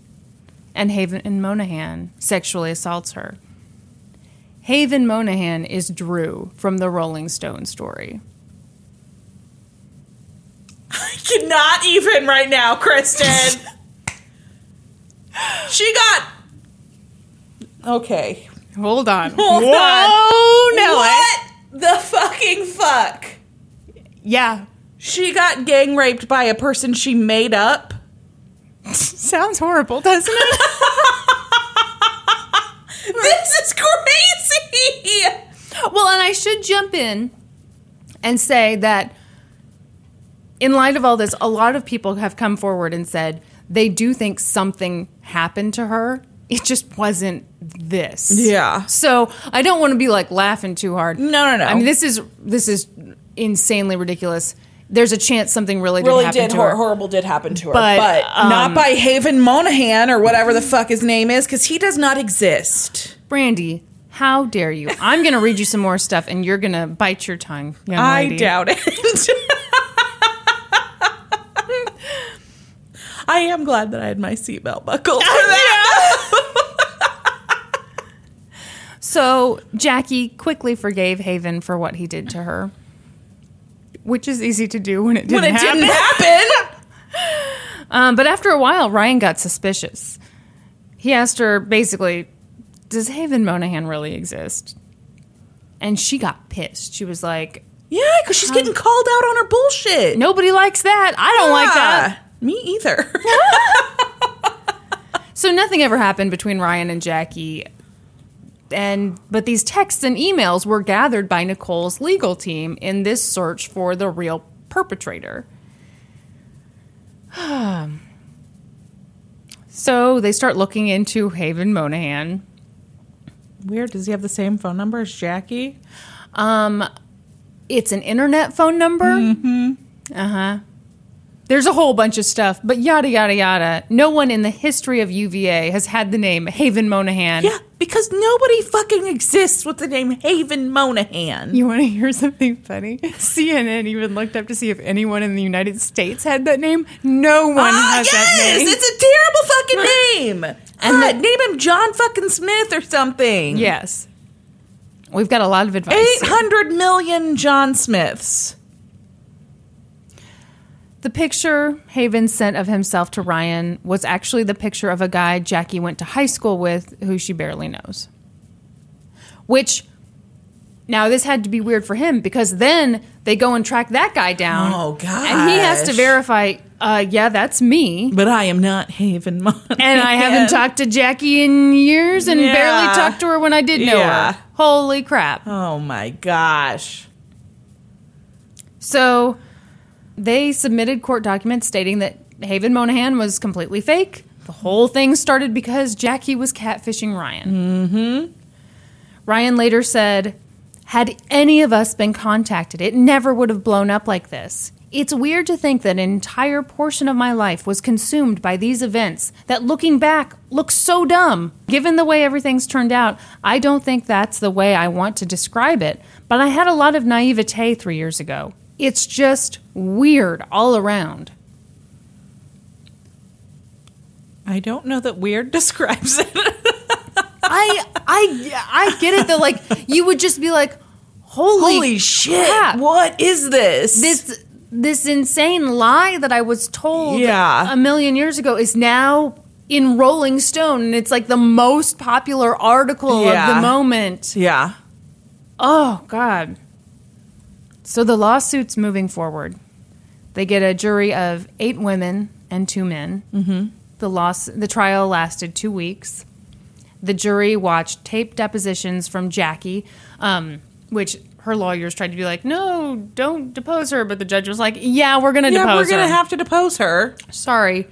And Haven and Monahan sexually assaults her. Haven Monahan is Drew from the Rolling Stone story. I cannot even right now, Kristen. she got. Okay. Hold on. Hold Whoa, on. Nelly. What the fucking fuck? Yeah. She got gang raped by a person she made up. Sounds horrible, doesn't it? This is crazy. well, and I should jump in and say that in light of all this, a lot of people have come forward and said they do think something happened to her. It just wasn't this. Yeah. So I don't want to be like laughing too hard. No, no, no. I mean, this is this is insanely ridiculous. There's a chance something really did really happen did to hor- her. horrible did happen to her, But, but, um, not by Haven Monahan or whatever the fuck his name is, because he does not exist. Brandi, how dare you? I'm going to read you some more stuff, and you're going to bite your tongue, I lady. doubt it. I am glad that I had my seatbelt that. So Jackie quickly forgave Haven for what he did to her, which is easy to do when it didn't when it happen. didn't happen. Um, but after a while, Ryan got suspicious. He asked her basically, "Does Haven Monahan really exist?" And she got pissed. She was like, Yeah, because she's getting called out on her bullshit. "Nobody likes that. I don't like that." Me either. So nothing ever happened between Ryan and Jackie. And but these texts and emails were gathered by Nicole's legal team in this search for the real perpetrator. so they start looking into Haven Monahan. Weird. Does he have the same phone number as Jackie? Um, it's an internet phone number. Mm-hmm. Uh huh. There's a whole bunch of stuff, but yada yada yada. No one in the history of UVA has had the name Haven Monahan. Yeah, because nobody fucking exists with the name Haven Monahan. You want to hear something funny? CNN even looked up to see if anyone in the United States had that name. No one Ah, has yes, that name. it's a terrible fucking name. And the- name him John fucking Smith or something. yes. We've got a lot of advice. eight hundred million John Smiths. The picture Haven sent of himself to Ryan was actually the picture of a guy Jackie went to high school with who she barely knows. Which, now this had to be weird for him because then they go and track that guy down. Oh, God. And he has to verify, uh, yeah, that's me. But I am not Haven Monahan. And I haven't talked to Jackie in years and Yeah. barely talked to her when I did know Yeah. her. Holy crap. Oh my gosh. So they submitted court documents stating that Haven Monahan was completely fake. The whole thing started because Jackie was catfishing Ryan. Mm-hmm. Ryan later said, Had any of us been contacted, it never would have blown up like this. It's weird to think that an entire portion of my life was consumed by these events that looking back looks so dumb. Given the way everything's turned out, I don't think that's the way I want to describe it, but I had a lot of naivete three years ago. It's just weird all around. I don't know that weird describes it. I I I get it though. Like you would just be like, holy, Holy shit! crap. What is this? this this insane lie that I was told Yeah. a million years ago is now in Rolling Stone, and it's like the most popular article of the moment. Yeah. Oh God. So the lawsuit's moving forward. They get a jury of eight women and two men. Mm-hmm. The loss, the trial lasted two weeks. The jury watched tape depositions from Jackie, um, which her lawyers tried to be like, "No, don't depose her," but the judge was like, "Yeah, we're gonna Yeah, depose her. we're gonna her." have to depose her. Sorry.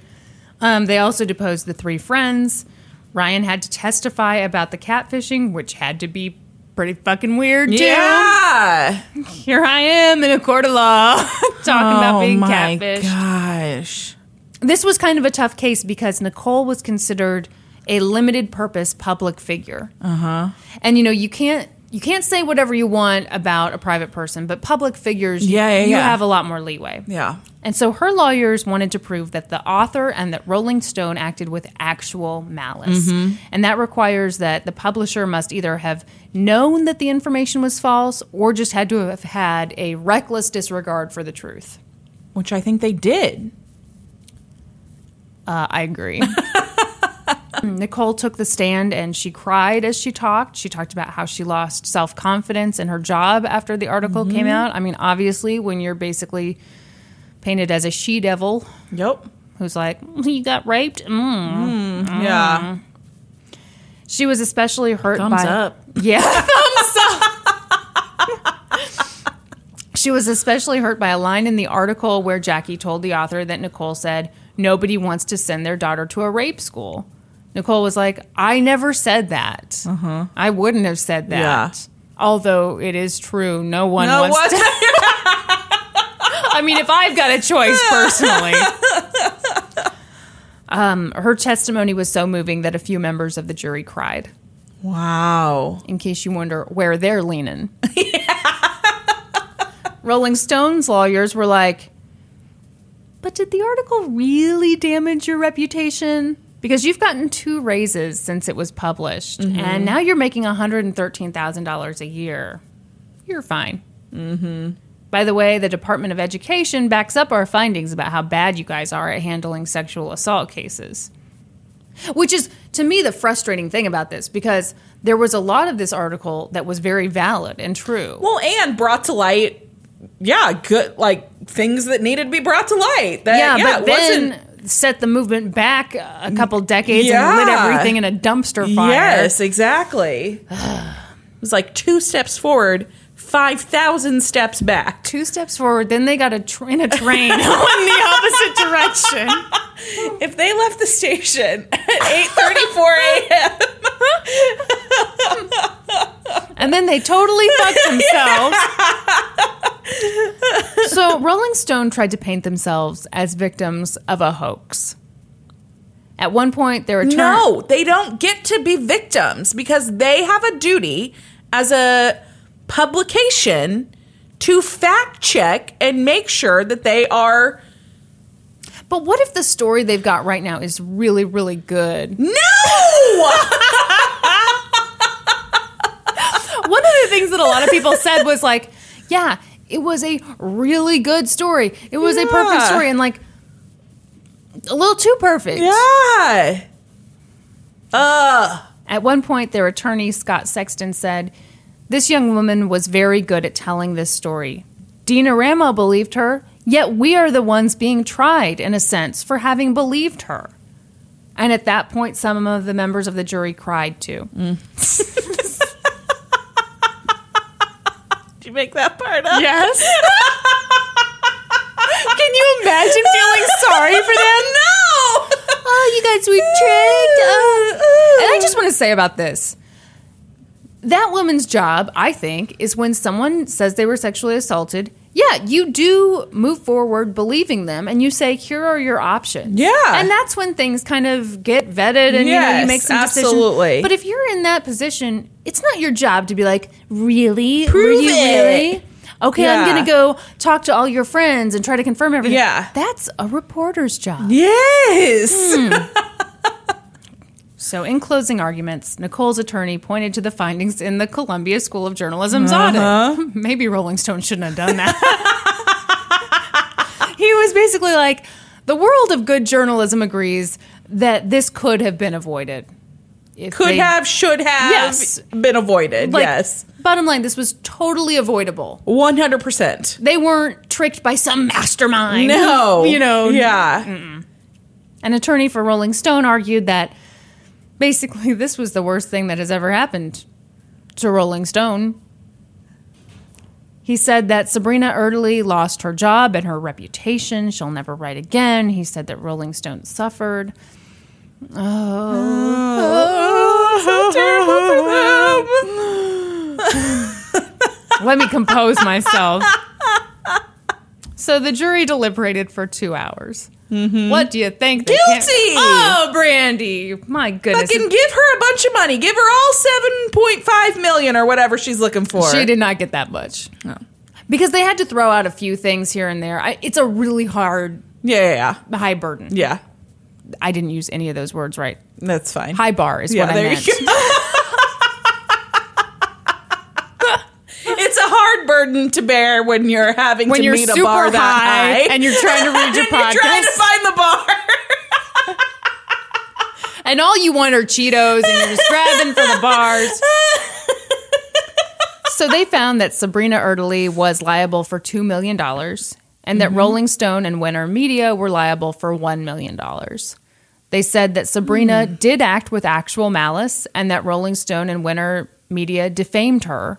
Um, they also deposed the three friends. Ryan had to testify about the catfishing, which had to be pretty fucking weird too. Yeah. Here I am in a court of law talking about being catfish. oh my catfished. gosh. This was kind of a tough case because Nicole was considered a limited purpose public figure. Uh-huh. And you know, you can't you can't say whatever you want about a private person, but public figures Yeah, yeah, you yeah. have a lot more leeway. Yeah. And so her lawyers wanted to prove that the author and that Rolling Stone acted with actual malice. And that requires that the publisher must either have known that the information was false or just had to have had a reckless disregard for the truth. Which I think they did. Uh, I agree. Nicole took the stand and she cried as she talked. She talked about how she lost self confidence in her job after the article came mm-hmm. out. I mean, obviously, when you're basically painted as a she devil Yep. who's like, "You got raped." Mm. Mm, mm. Yeah. She was especially hurt Thumbs by up. Yeah, thumbs up. she was especially hurt by a line in the article where Jackie told the author that Nicole said nobody wants to send their daughter to a rape school. Nicole was like, "I never said that. I wouldn't have said that." Yeah. Although it is true, no one No, wants to. I mean, if I've got a choice personally. Um, her testimony was so moving that a few members of the jury cried. wow. In case you wonder where they're leaning. Rolling Stone's lawyers were like, but did the article really damage your reputation? Because you've gotten two raises since it was published, and now you're making $113,000 a year. You're fine. Mm-hmm. By the way, the Department of Education backs up our findings about how bad you guys are at handling sexual assault cases. Which is, to me, the frustrating thing about this because there was a lot of this article that was very valid and true. Well, and brought to light, yeah, good like things that needed to be brought to light. That yeah, yeah, but it then wasn't. Set the movement back a couple decades and lit everything in a dumpster fire. Yes, exactly. it was like two steps forward, five thousand steps back. Two steps forward, then they got a tr- in a train going the opposite direction. If they left the station at eight thirty four a.m., And then they totally fucked themselves. so Rolling Stone tried to paint themselves as victims of a hoax. At one point, their attorney. no, they don't get to be victims because they have a duty as a publication to fact check and make sure that they are But what if the story they've got right now is really, really good? no. One of the things that a lot of people said was like, yeah, it was a really good story. It was a perfect story and like a little too perfect. yeah. Uh. At one point, their attorney, Scott Sexton, said, This young woman was very good at telling this story. Dean Eramo believed her, yet we are the ones being tried, in a sense, for having believed her. And at that point, some of the members of the jury cried too. Did you make that part up? Yes. Can you imagine feeling sorry for them? No. Oh, you guys were tricked. Oh. And I just want to say about this that woman's job, I think, is when someone says they were sexually assaulted. Yeah, you do move forward believing them and you say, here are your options. Yeah. And that's when things kind of get vetted and you know you make some decisions. absolutely. But if you're in that position, it's not your job to be like, really? Prove you it." really? Okay, I'm gonna go talk to all your friends and try to confirm everything. Yeah. That's a reporter's job. Yes. Hmm. So, in closing arguments, Nicole's attorney pointed to the findings in the Columbia School of Journalism's uh-huh. audit. Maybe Rolling Stone shouldn't have done that. he was basically like, the world of good journalism agrees that this could have been avoided. If Could they- have, should have Yes. been avoided. like, yes. Bottom line, this was totally avoidable. 100%. They weren't tricked by some mastermind. No. You know, Yeah. An attorney for Rolling Stone argued that basically this was the worst thing that has ever happened to Rolling Stone. He said that Sabrina Erdely lost her job and her reputation. She'll never write again. He said that Rolling Stone suffered. Oh so terrible! Let me compose myself. So the jury deliberated for two hours. Mm-hmm. What do you think? Guilty! Oh, Brandi! My goodness, Fucking give her a bunch of money. Give her all 7.5 million or whatever she's looking for. she did not get that much. No. Because they had to throw out a few things here and there. I, it's a really hard, Yeah, yeah, yeah. high burden. Yeah. I didn't use any of those words right. That's fine. High bar is yeah, what I meant. you go. it's a hard burden to bear when you're having When to you're meet super a bar that high high and you're trying to read your And you're trying to find the bar. And all you want are Cheetos and you're just grabbing for the bars. So they found that Sabrina Erdely was liable for $2 million and that mm-hmm. Rolling Stone and Wenner Media were liable for $1 million. They said that Sabrina hmm. did act with actual malice and that Rolling Stone and Wenner Media defamed her.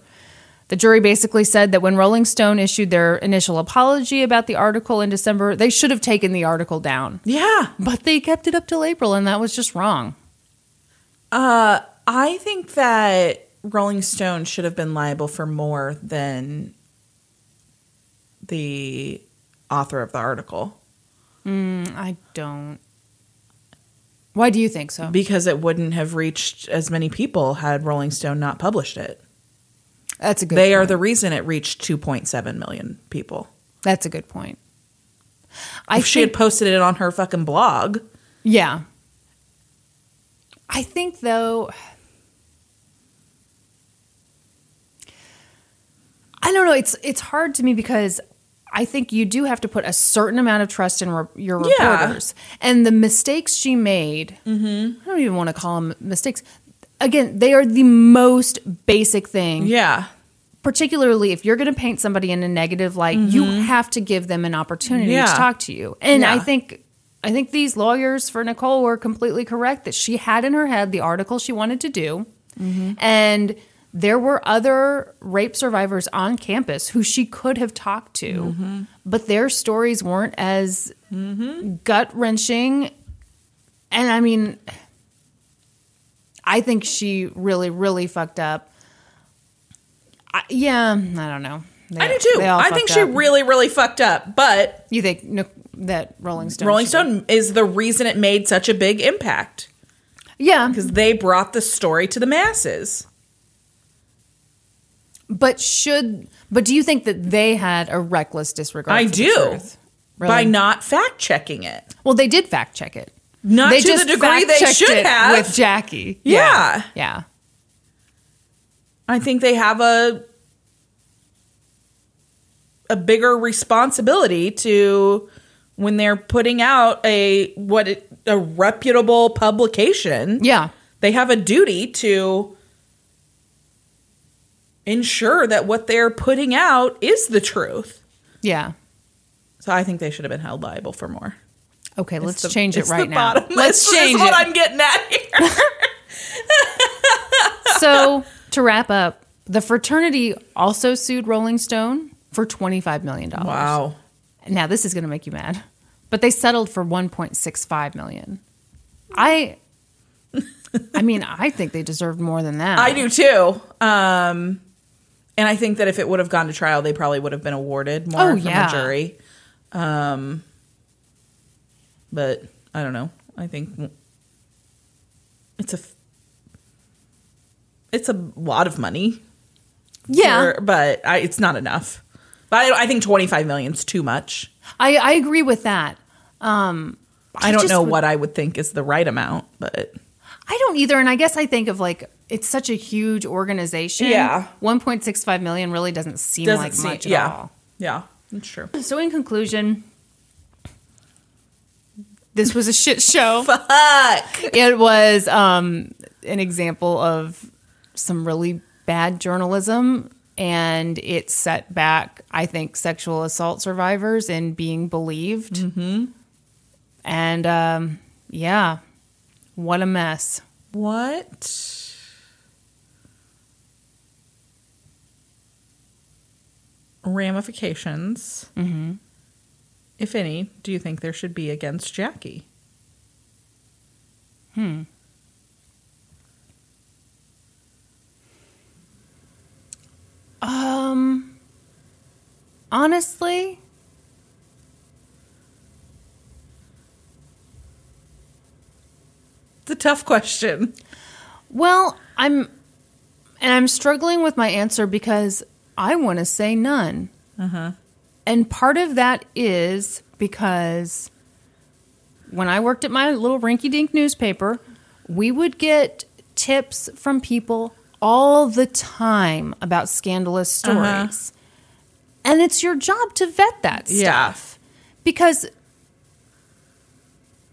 The jury basically said that when Rolling Stone issued their initial apology about the article in December, they should have taken the article down. Yeah. But they kept it up till April, and that was just wrong. Uh, I think that Rolling Stone should have been liable for more than the author of the article I don't. Why do you think so? because it wouldn't have reached as many people had Rolling Stone not published it. That's a good. They are the reason it reached 2.7 million people. That's a good point. I If she had posted it on her fucking blog, yeah. I think though. I don't know. It's it's hard to me because I think you do have to put a certain amount of trust in re- your Yeah. reporters, and the mistakes she made. Mm-hmm. I don't even want to call them mistakes. Again, they are the most basic thing yeah, particularly if you're going to paint somebody in a negative light, you have to give them an opportunity Mm-hmm. Yeah. to talk to you. And I think I think these lawyers for Nicole were completely correct that she had in her head the article she wanted to do. Mm-hmm. And there were other rape survivors on campus who she could have talked to, Mm-hmm. but their stories weren't as gut wrenching. And I mean, I think she really, really fucked up. I, yeah, I don't know. They- I do too. I think she up. really, really fucked up. But You think no, that Rolling Stone? Rolling Stone is the reason it made such a big impact Yeah, because they brought the story to the masses. but should but do you think that they had a reckless disregard? I for the do. truth? By not fact checking it. well, they did fact check it. Not they to the degree they should have. with Jackie. Yeah. yeah. I think they have a a bigger responsibility to when they're putting out a what it, a reputable publication. Yeah. They have a duty to ensure that what they're putting out is the truth. Yeah. So I think they should have been held liable for more. Okay, let's the- change it right now. bottom. Let's This is change what it. I'm getting at here. so to wrap up, the fraternity also sued Rolling Stone for twenty five million dollars. wow. Now this is going to make you mad, but they settled for one point six five million. I, I mean, I think they deserved more than that. I do too. Um, and I think that if it would have gone to trial, they probably would have been awarded more Oh, from yeah. a jury. Um, but I don't know. I think it's a it's a lot of money. Yeah, for- but I, it's not enough. But I, I think twenty five million is too much. I, I agree with that. Um, I don't know would- what I would think is the right amount, but I don't either. And I guess I think of like, it's such a huge organization. Yeah. 1.65 million really doesn't seem Doesn't like seem- much at yeah. all. Yeah, that's true. So, in conclusion, this was a shit show. Fuck. it was um, an example of some really bad journalism and it set back i think sexual assault survivors in being believed mm-hmm. and um, yeah what a mess What? Ramifications, if any, do you think there should be against Jackie? Hmm. um honestly It's a tough question. well i'm and i'm struggling with my answer because i want to say none And part of that is because when I worked at my little rinky dink newspaper, we would get tips from people all the time about scandalous stories. Uh-huh. And it's your job to vet that Yeah. stuff. Because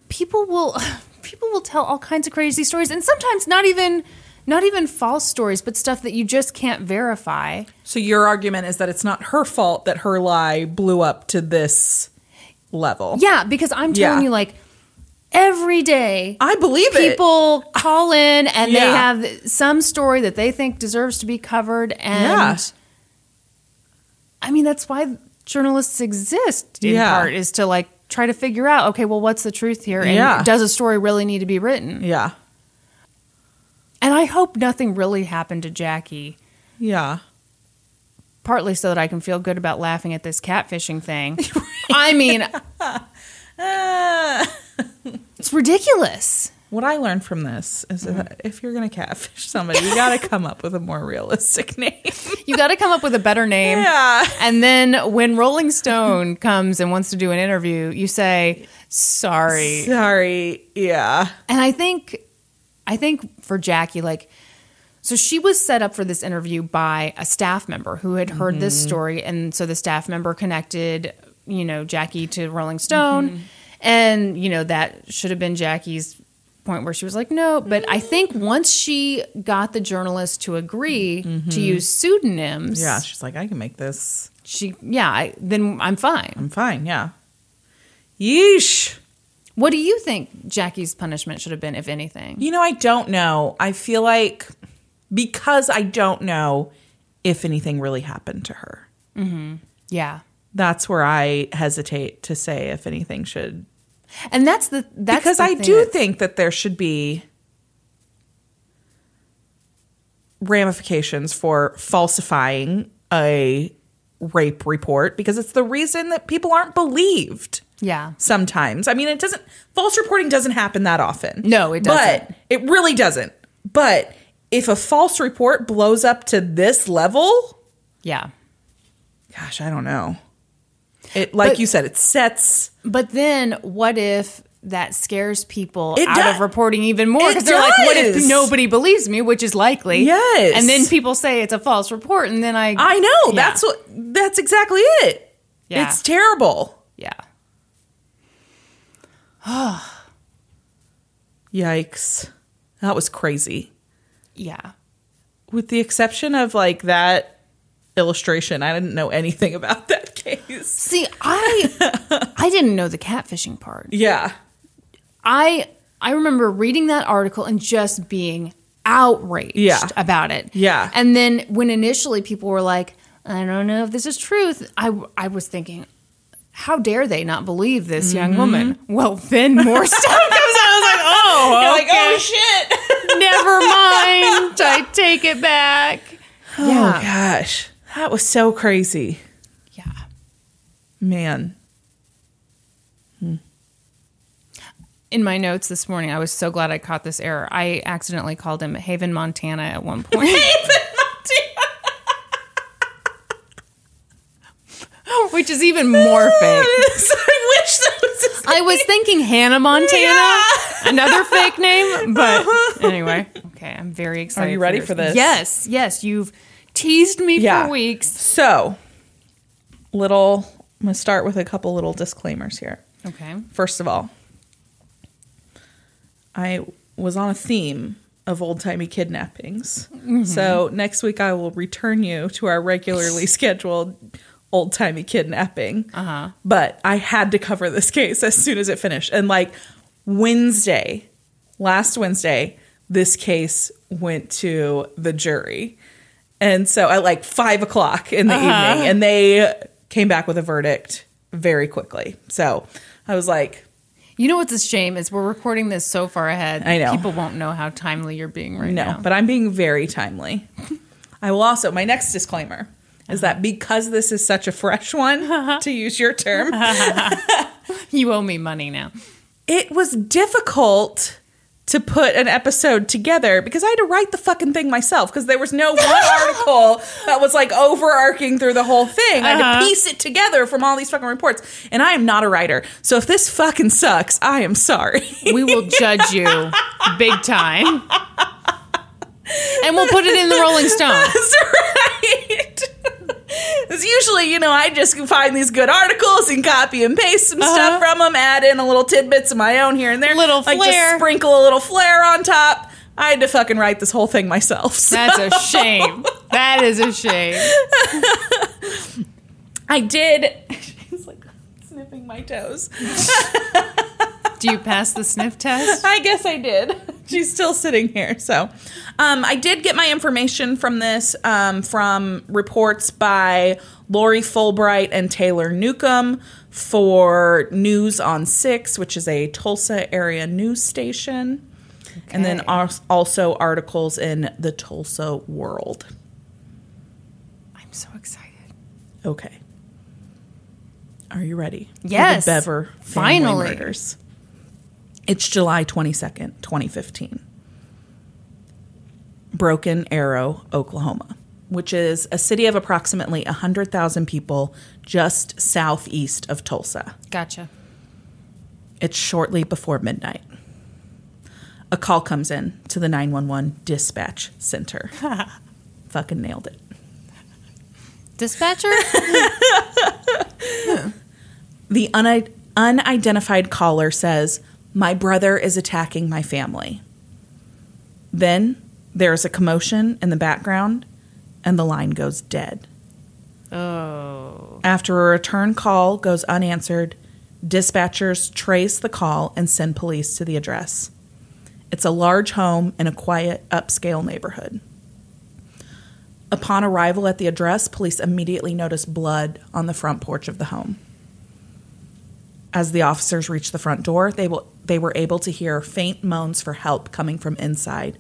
people will people will tell all kinds of crazy stories and sometimes not even not even false stories, but stuff that you just can't verify. So your argument is that it's not her fault that her lie blew up to this level. Yeah, because I'm telling Yeah. you, like every day, I believe it. people call in and they have some story that they think deserves to be covered, and Yeah. I mean that's why journalists exist in Yeah. part is to like try to figure out, okay, well, what's the truth here, and Yeah. does a story really need to be written? Yeah. And I hope nothing really happened to Jackie. Yeah. Partly so that I can feel good about laughing at this catfishing thing. I mean, it's ridiculous. what I learned from this is Mm-hmm. that if you're going to catfish somebody, you got to come up with a more realistic name. You got to come up with a better name. Yeah. And then when Rolling Stone comes and wants to do an interview, you say, sorry. Sorry. Yeah. And I think, I think for Jackie, like, so she was set up for this interview by a staff member who had heard this mm-hmm. story. And so the staff member connected, you know, Jackie to Rolling Stone. Mm-hmm. And, you know, that should have been Jackie's point where she was like, no. But I think once she got the journalist to agree to mm-hmm. use pseudonyms, Yeah. She's like, I can make this. she, yeah, I, then I'm fine. I'm fine. Yeah. Yeesh. What do you think Jackie's punishment should have been, if anything? You know, I don't know. I feel like because I don't know if anything really happened to her, mm-hmm. Yeah. that's where I hesitate to say if anything should. And that's the that's because the I do that's- think that there should be ramifications for falsifying a rape report because it's the reason that people aren't believed yeah. sometimes. I mean, it doesn't, false reporting doesn't happen that often. No, it doesn't. But it really doesn't. But if a false report blows up to this level, Yeah. gosh, I don't know. It, like But- you said, it sets. But then what if that scares people It out does. of reporting even more? Because they're like, what if nobody believes me, which is likely? Yes. And then people say it's a false report, and then I I know. Yeah. That's what. That's exactly it. Yeah. It's terrible. Yeah. Yikes. That was crazy. Yeah. With the exception of like that illustration, I didn't know anything about that case. See, I I didn't know the catfishing part. Yeah. I I remember reading that article and just being outraged Yeah. about it. Yeah. And then when initially people were like, I don't know if this is truth, I I was thinking, how dare they not believe this young Mm-hmm. woman? Well, then more stuff comes out. I was like, oh, You're like, oh shit. never mind. I take it back. Oh Yeah. gosh. That was so crazy. Yeah. Man. In my notes this morning, I was so glad I caught this error. I accidentally called him Haven, Montana at one point. Which is even more fake. I wish that was I was thinking Hannah Montana, Yeah. Another fake name, but uh-huh. anyway. Okay, I'm very excited. Are you ready yours. for this? Yes, yes. You've teased me Yeah. for weeks. So, little, I'm going to start with a couple little disclaimers here. Okay. First of all, I was on a theme of old timey kidnappings. Mm-hmm. So, next week I will return you to our regularly scheduled old timey kidnapping. Uh huh. But I had to cover this case as soon as it finished. And like Wednesday, last Wednesday, this case went to the jury. And so at like five o'clock in the evening, and they came back with a verdict very quickly. So I was like, You know what's a shame is we're recording this so far ahead. I know. people won't know how timely you're being right no, now. but I'm being very timely. I will also, my next disclaimer is that because this is such a fresh one, to use your term, you owe me money now. it was difficult to put an episode together because I had to write the fucking thing myself because there was no one article that was like overarching through the whole thing. I had to Uh-huh. piece it together from all these fucking reports. And I am not a writer. So if this fucking sucks, I am sorry. We will judge you big time. And we'll put it in the Rolling Stone. That's right. It's usually, you know, I just find these good articles and copy and paste some stuff from them, add in a little tidbits of my own here and there. Uh-huh. Little like flair. just sprinkle a little flair on top. I had to fucking write this whole thing myself. so- That's a shame. That is a shame. I did. She's like sniffing my toes. Do you pass the sniff test? I guess I did. She's still sitting here. So, um, I did get my information from this um, from reports by Lori Fulbright and Taylor Newcomb for News on Six, which is a Tulsa area news station, and then also articles in the Tulsa World. I'm so excited. Okay. Are you ready? for Yes. The Bever Finally. murders. It's July 22nd, 2015. Broken Arrow, Oklahoma, which is a city of approximately 100,000 people just southeast of Tulsa. Gotcha. It's shortly before midnight. A call comes in to the 911 dispatch center. Fucking nailed it. Dispatcher? The uni- unidentified caller says, My brother is attacking my family. Then there's a commotion in the background, and the line goes dead. Oh. After a return call goes unanswered, dispatchers trace the call and send police to the address. It's a large home in a quiet, upscale neighborhood. Upon arrival at the address, police immediately notice blood on the front porch of the home. As the officers reached the front door, they, will, they were able to hear faint moans for help coming from inside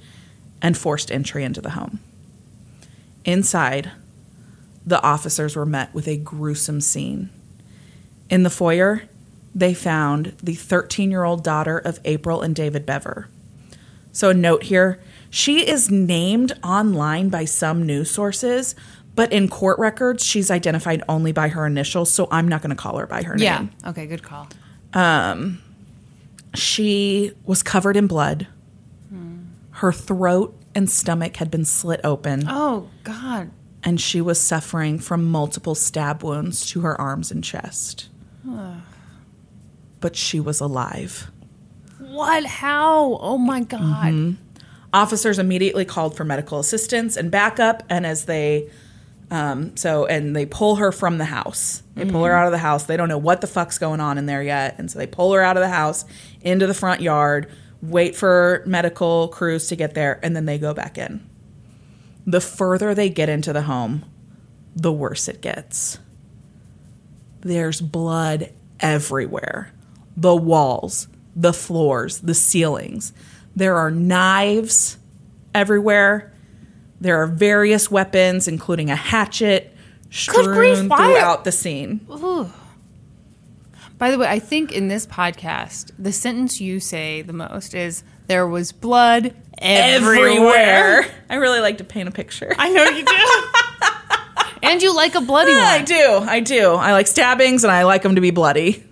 and forced entry into the home. Inside, the officers were met with a gruesome scene. In the foyer, they found the 13 year old daughter of April and David Bever. So, a note here she is named online by some news sources, but in court records, she's identified only by her initials, so I'm not going to call her by her Yeah. name. Yeah. Okay, good call. Um, she was covered in blood. Hmm. Her throat and stomach had been slit open, Oh, God. and she was suffering from multiple stab wounds to her arms and chest. but she was alive. What? How? Oh, my God. Mm-hmm. Officers immediately called for medical assistance and backup, and as they um, so and they pull her from the house. They pull her out of the house. They don't know what the fuck's going on in there yet, and so they pull her out of the house into the front yard. Wait for medical crews to get there, and then they go back in. The further they get into the home, the worse it gets. There's blood everywhere the walls, the floors, the ceilings. There are knives everywhere. There are various weapons, including a hatchet, strewn grief, throughout the scene. By the way, I think in this podcast, the sentence you say the most is there was blood everywhere. I really like to paint a picture. I know you do. and you like a bloody one. I do. I do. I like stabbings and I like them to be bloody.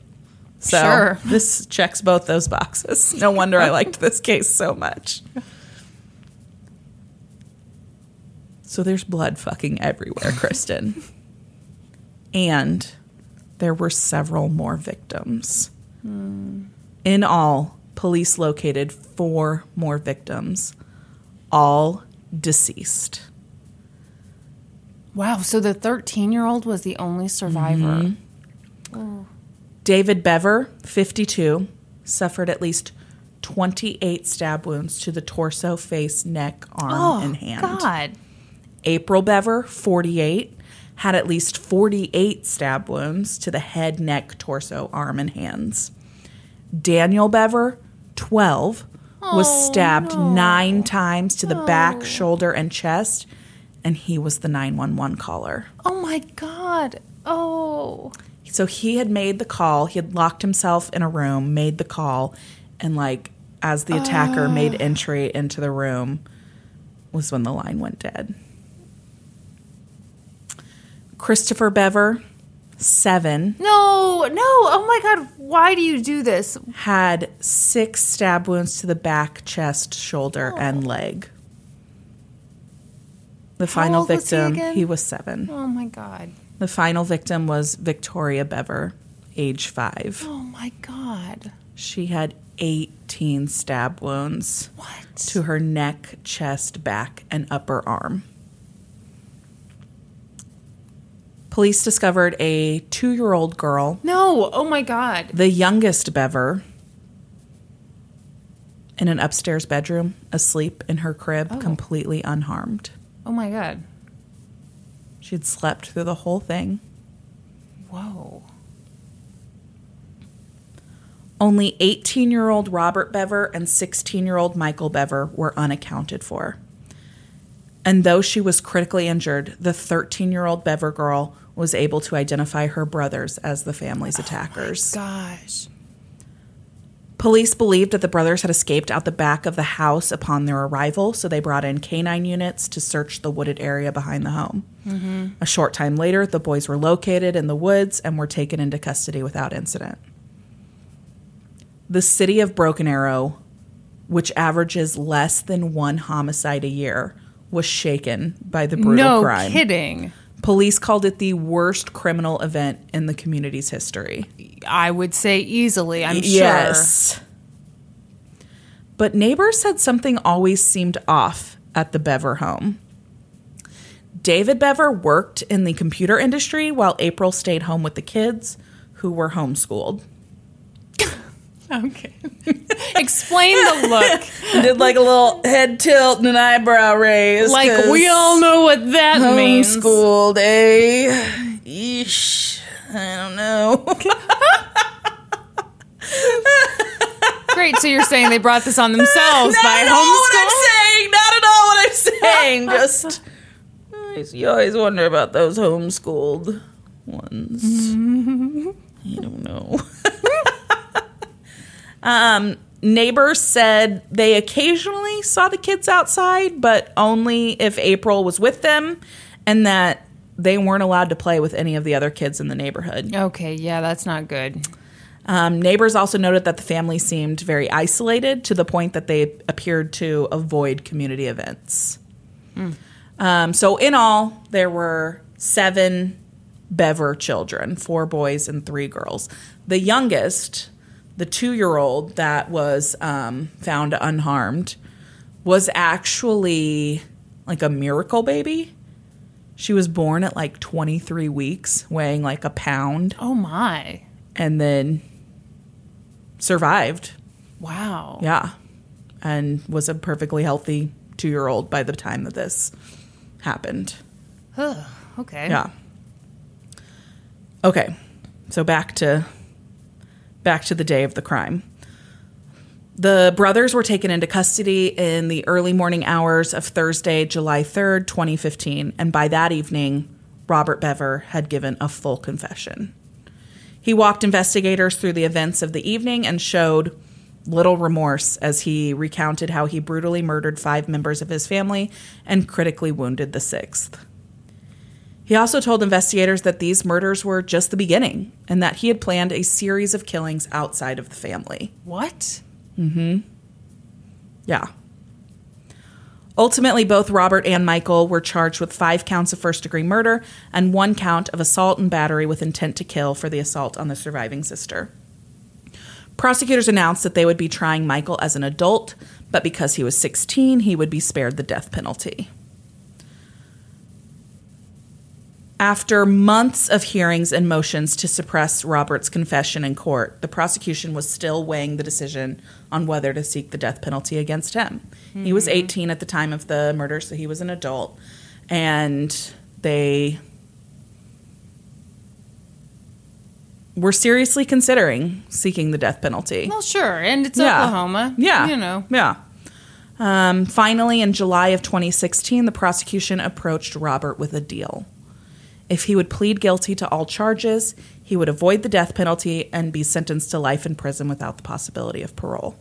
So Sure. this checks both those boxes. No wonder I liked this case so much. So there's blood fucking everywhere, Kristen. and there were several more victims. Hmm. In all, police located four more victims, all deceased. Wow. So the 13 year old was the only survivor. Mm-hmm. David Bever, 52, suffered at least 28 stab wounds to the torso, face, neck, arm, Oh, and hand. God. April Bever, 48, had at least 48 stab wounds to the head, neck, torso, arm, and hands. Daniel Bever, 12, was Oh, stabbed no. nine times to the No. back, shoulder, and chest, and he was the 911 caller. Oh, my God. Oh. So he had made the call. He had locked himself in a room, made the call, and like as the attacker made entry into the room was when the line went dead. Christopher Bever, seven, No, no. Oh, my God. Why do you do this? had six stab wounds to the back, chest, shoulder, oh. and leg. The final old was he victim, he was seven. Oh, my God. The final victim was Victoria Bever, age five. Oh, my God. She had 18 stab wounds What? to her neck, chest, back, and upper arm. Police discovered a two year old girl, No. Oh, my God. the youngest Bever, in an upstairs bedroom, asleep in her crib, Oh. completely unharmed. Oh, my God. She'd slept through the whole thing. Whoa. Only 18 year old Robert Bever and 16 year old Michael Bever were unaccounted for. And though she was critically injured, the 13 year old Bever girl was able to identify her brothers as the family's oh attackers. Gosh. Police believed that the brothers had escaped out the back of the house upon their arrival, so they brought in canine units to search the wooded area behind the home. Mm-hmm. A short time later, the boys were located in the woods and were taken into custody without incident. The city of Broken Arrow, which averages less than one homicide a year, was shaken by the brutal no crime. kidding. Police called it the worst criminal event in the community's history. I would say easily. I'm sure. Yes. But neighbors said something always seemed off at the Bever home. David Bever worked in the computer industry while April stayed home with the kids who were homeschooled. Okay. Explain the look. Did like a little head tilt and an eyebrow raise. Like we all know what that means. homeschooled, eh? Yeesh. I don't know. Great. So you're saying they brought this on themselves Not by at all what I'm homeschool? saying. Not at all what I'm saying. Just you always wonder about those homeschooled ones. I don't know. um, neighbors said they occasionally saw the kids outside, but only if April was with them, and that they weren't allowed to play with any of the other kids in the neighborhood. Okay. Yeah, that's not good. Um, neighbors also noted that the family seemed very isolated to the point that they appeared to avoid community events. Um, so, in all, there were seven Bever children four boys and three girls. The youngest, the two year old that was um, found unharmed, was actually like a miracle baby. She was born at like 23 weeks, weighing like a pound Oh my. and then survived. Wow. Yeah. And was a perfectly healthy two year old by the time that this happened. Okay. Yeah. Okay. So back to back to the day of the crime. The brothers were taken into custody in the early morning hours of Thursday, July 3rd, 2015, and by that evening, Robert Bever had given a full confession. He walked investigators through the events of the evening and showed little remorse as he recounted how he brutally murdered five members of his family and critically wounded the sixth. He also told investigators that these murders were just the beginning and that he had planned a series of killings outside of the family. What? Mm hmm. Yeah. Ultimately, both Robert and Michael were charged with five counts of first degree murder and one count of assault and battery with intent to kill for the assault on the surviving sister. Prosecutors announced that they would be trying Michael as an adult, but because he was 16, he would be spared the death penalty. After months of hearings and motions to suppress Robert's confession in court, the prosecution was still weighing the decision on whether to seek the death penalty against him. He was 18 at the time of the murder, so he was an adult. And they were seriously considering seeking the death penalty. Well, sure. And it's Yeah. Oklahoma. Yeah. You know. Yeah. Um, finally, in July of 2016, the prosecution approached Robert with a deal. If he would plead guilty to all charges, he would avoid the death penalty and be sentenced to life in prison without the possibility of parole.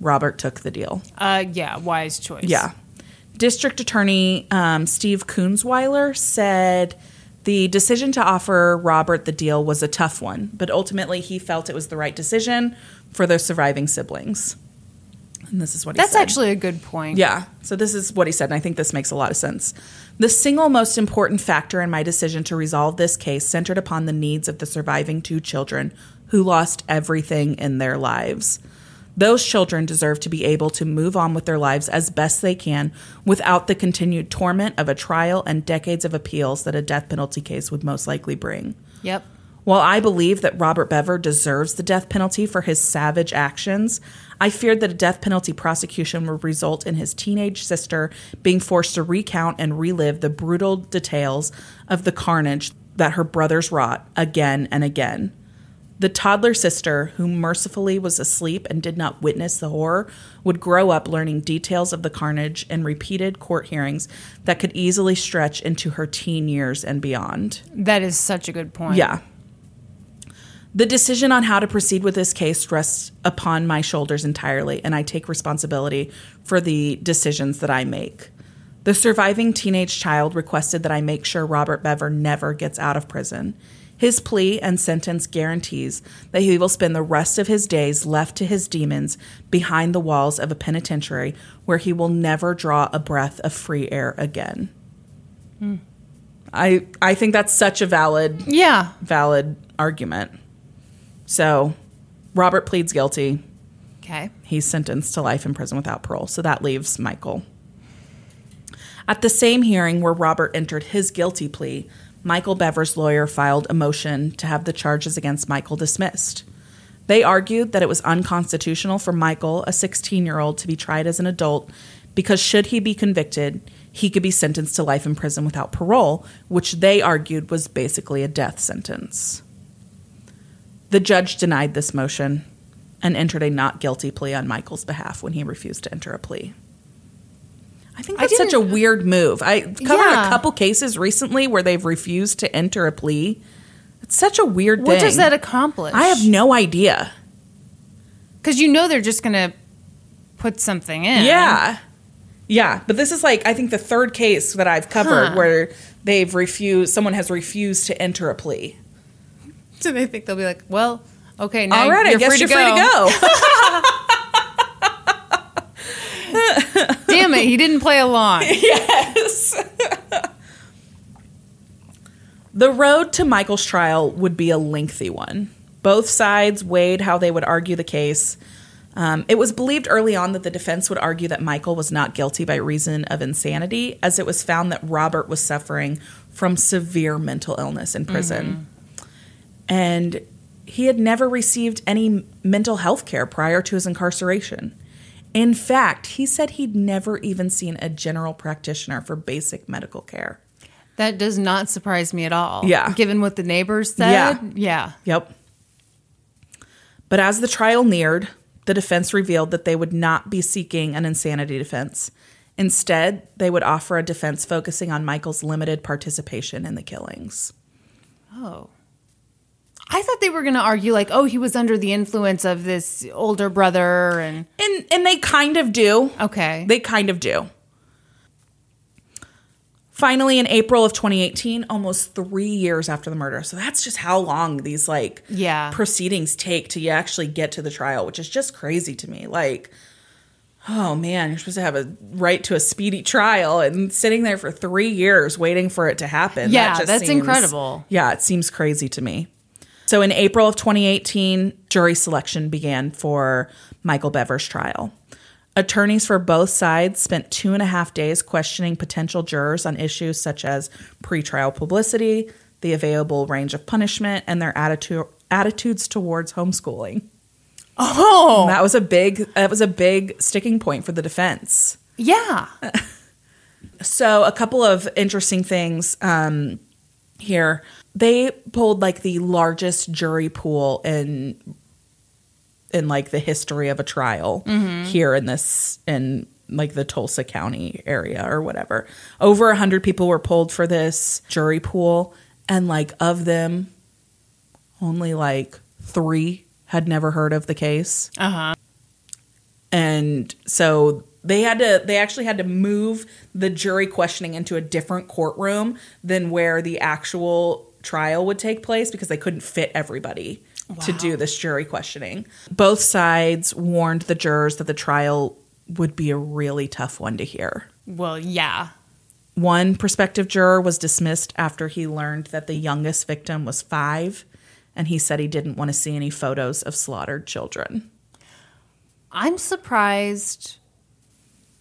Robert took the deal. Uh, yeah, wise choice. Yeah. District Attorney um, Steve Kunzweiler said the decision to offer Robert the deal was a tough one, but ultimately he felt it was the right decision for their surviving siblings. And this is what he That's said. actually a good point. Yeah. So this is what he said, and I think this makes a lot of sense. The single most important factor in my decision to resolve this case centered upon the needs of the surviving two children who lost everything in their lives. Those children deserve to be able to move on with their lives as best they can without the continued torment of a trial and decades of appeals that a death penalty case would most likely bring. Yep. While I believe that Robert Bever deserves the death penalty for his savage actions, I feared that a death penalty prosecution would result in his teenage sister being forced to recount and relive the brutal details of the carnage that her brothers wrought again and again. The toddler sister, who mercifully was asleep and did not witness the horror, would grow up learning details of the carnage in repeated court hearings that could easily stretch into her teen years and beyond. That is such a good point. Yeah. The decision on how to proceed with this case rests upon my shoulders entirely, and I take responsibility for the decisions that I make. The surviving teenage child requested that I make sure Robert Bever never gets out of prison. His plea and sentence guarantees that he will spend the rest of his days left to his demons behind the walls of a penitentiary where he will never draw a breath of free air again. Hmm. I I think that's such a valid Yeah. valid argument. So, Robert pleads guilty. Okay. He's sentenced to life in prison without parole. So that leaves Michael. At the same hearing where Robert entered his guilty plea, Michael Bever's lawyer filed a motion to have the charges against Michael dismissed. They argued that it was unconstitutional for Michael, a 16 year old, to be tried as an adult because, should he be convicted, he could be sentenced to life in prison without parole, which they argued was basically a death sentence. The judge denied this motion and entered a not guilty plea on Michael's behalf when he refused to enter a plea. I think I that's such a weird move. I covered Yeah. a couple cases recently where they've refused to enter a plea. It's such a weird What thing. does that accomplish? I have no idea. Because you know they're just going to put something in. Yeah. Yeah, but this is like I think the third case that I've covered Huh. where they've refused someone has refused to enter a plea. So they think they'll be like, well, okay, now All right, you're I guess free you're to free to go. Damn it, he didn't play along. yes. the road to Michael's trial would be a lengthy one. Both sides weighed how they would argue the case. Um, it was believed early on that the defense would argue that Michael was not guilty by reason of insanity, as it was found that Robert was suffering from severe mental illness in prison. And he had never received any mental health care prior to his incarceration. In fact, he said he'd never even seen a general practitioner for basic medical care. That does not surprise me at all. Yeah. Given what the neighbors said. Yeah. Yeah. Yep. But as the trial neared, the defense revealed that they would not be seeking an insanity defense. Instead, they would offer a defense focusing on Michael's limited participation in the killings. Oh. I thought they were going to argue, like, oh, he was under the influence of this older brother. And And and they kind of do. okay. They kind of do. Finally, in April of 2018, almost three years after the murder. So that's just how long these like Yeah. proceedings take to you actually get to the trial, which is just crazy to me. Like, oh man, you're supposed to have a right to a speedy trial and sitting there for three years waiting for it to happen. that Yeah, just that's incredible. Yeah, it seems crazy to me. So in April of 2018, jury selection began for Michael Bever's trial. Attorneys for both sides spent two and a half days questioning potential jurors on issues such as pretrial publicity, the available range of punishment, and their attitude attitudes towards homeschooling. Oh, That was a big that was a big sticking point for the defense. yeah. So a couple of interesting things um, here. They pulled like the largest jury pool in in like the history of a trial here in this in like the Tulsa County area or whatever. Over a hundred people were pulled for this jury pool, and like of them, only like three had never heard of the case Uh huh. and so they had to they actually had to move the jury questioning into a different courtroom than where the actual trial would take place because they couldn't fit everybody to do this jury questioning both sides warned the jurors that the trial would be a really tough one to hear Well, yeah. one prospective juror was dismissed after he learned that the youngest victim was five and he said he didn't want to see any photos of slaughtered children I'm surprised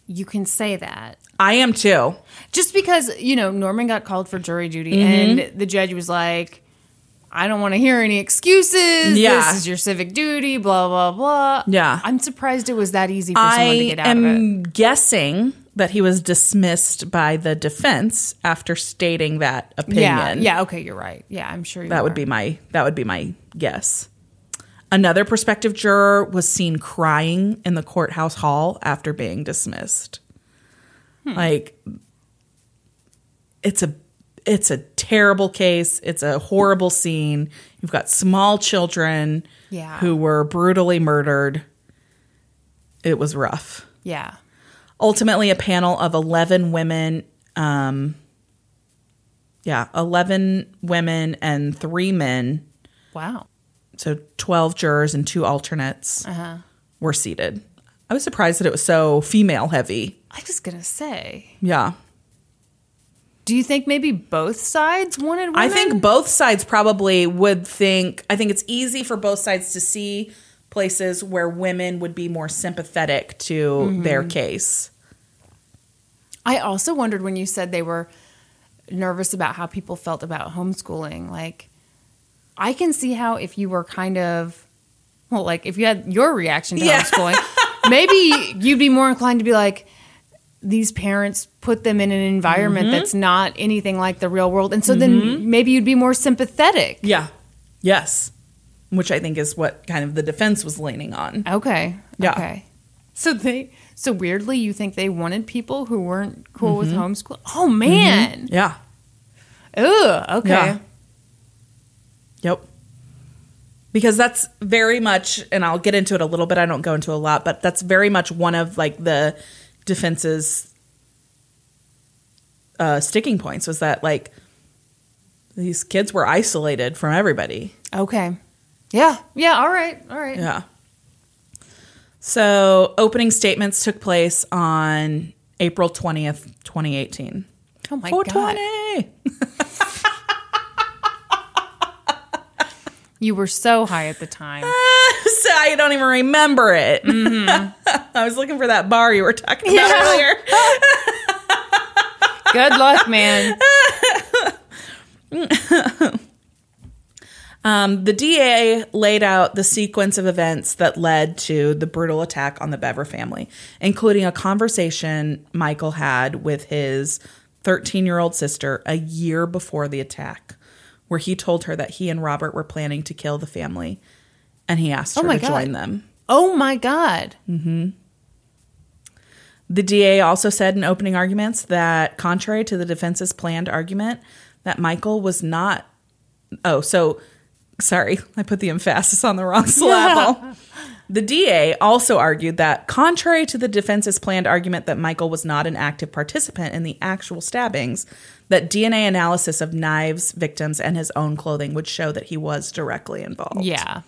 you can say that. I am too Just because, you know, Norman got called for jury duty Mm-hmm. and the judge was like, I don't want to hear any excuses. Yeah. This is your civic duty, blah, blah, blah. Yeah. I'm surprised it was that easy for someone to I get out of it. I am guessing that he was dismissed by the defense after stating that opinion. Yeah. Yeah. Okay. You're right. Yeah. I'm sure you That would be my that would be my guess. Another prospective juror was seen crying in the courthouse hall after being dismissed. Hmm. Like it's a it's a terrible case. It's a horrible scene. You've got small children Yeah. who were brutally murdered. It was rough Yeah. ultimately a panel of 11 women um yeah 11 women and three men Wow. so 12 jurors and two alternates Uh-huh. were seated i was surprised that it was so female heavy I was going to say, yeah do you think maybe both sides wanted women? i think both sides probably would think i think it's easy for both sides to see places where women would be more sympathetic to mm-hmm. their case I also wondered when you said they were nervous about how people felt about homeschooling. Like, I can see how if you were kind of, well, like if you had your reaction to Yeah. homeschooling, maybe you'd be more inclined to be like, these parents put them in an environment Mm-hmm. that's not anything like the real world. And so then maybe you'd be more sympathetic. yeah yes which i think is what kind of the defense was leaning on Okay. Yeah. Okay. So they, so weirdly, you think they wanted people who weren't cool with Mm-hmm. homeschool? Oh, man. yeah Ugh. Okay. Yeah. Yep. Because that's very much, and I'll get into it a little bit. I don't go into a lot, but that's very much one of like the defense's uh, sticking points was that like these kids were isolated from everybody. Okay. Yeah. Yeah. All right. All right. Yeah. So opening statements took place on April twentieth, twenty eighteen. Oh my Four god. twenty. You were so high at the time. so I don't even remember it. I was looking for that bar you were talking about Yeah. earlier. Good luck, man. Um, the DA laid out the sequence of events that led to the brutal attack on the Bever family, including a conversation Michael had with his 13 year old sister a year before the attack, where he told her that he and Robert were planning to kill the family, and he asked oh her Oh my to God. join them. Oh my god. Mm-hmm. The DA also said in opening arguments that, contrary to the defense's planned argument, that Michael was not. Oh, so Sorry, I put the emphasis on the wrong syllable. The DA also argued that, contrary to the defense's planned argument that Michael was not an active participant in the actual stabbings, that DNA analysis of knives, victims, and his own clothing would show that he was directly involved. Yeah.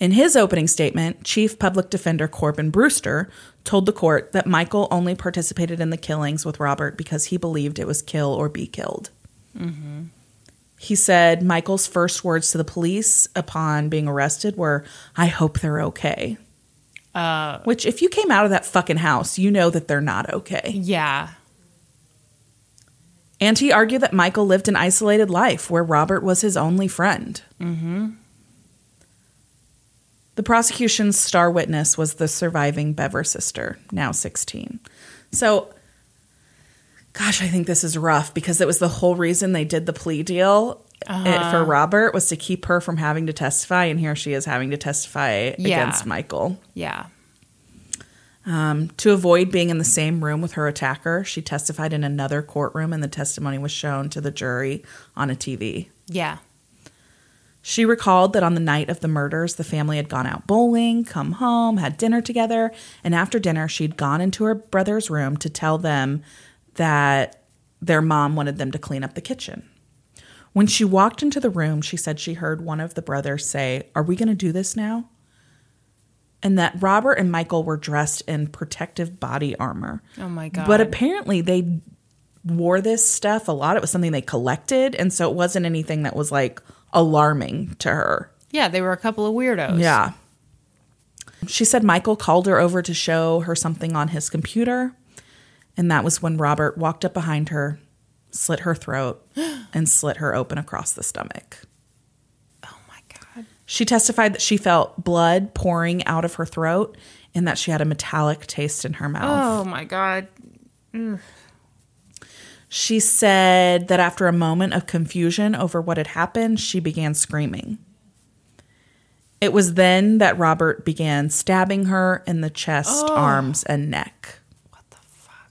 In his opening statement, Chief Public Defender Corbin Brewster told the court that Michael only participated in the killings with Robert because he believed it was kill or be killed. He said Michael's first words to the police upon being arrested were, I hope they're okay. Uh, Which, if you came out of that fucking house, you know that they're not okay. yeah. And he argued that Michael lived an isolated life where Robert was his only friend. Mm-hmm. The prosecution's star witness was the surviving Bever sister, now 16. So, gosh, I think this is rough because it was the whole reason they did the plea deal it, for Robert was to keep her from having to testify, and here she is having to testify Yeah. against Michael. Yeah. Um, to avoid being in the same room with her attacker, she testified in another courtroom, and the testimony was shown to the jury on a TV. Yeah. She recalled that on the night of the murders, the family had gone out bowling, come home, had dinner together, and after dinner, she'd gone into her brother's room to tell them that their mom wanted them to clean up the kitchen. When she walked into the room, she said she heard one of the brothers say, Are we going to do this now? And that Robert and Michael were dressed in protective body armor. Oh my God. But apparently they wore this stuff a lot. It was something they collected. And so it wasn't anything that was like alarming to her. yeah, they were a couple of weirdos. Yeah. She said Michael called her over to show her something on his computer. And that was when Robert walked up behind her, slit her throat, and slit her open across the stomach. Oh God. She testified that she felt blood pouring out of her throat and that she had a metallic taste in her mouth. Oh my God. She said that after a moment of confusion over what had happened, she began screaming. It was then that Robert began stabbing her in the chest, arms, and neck. What the fuck?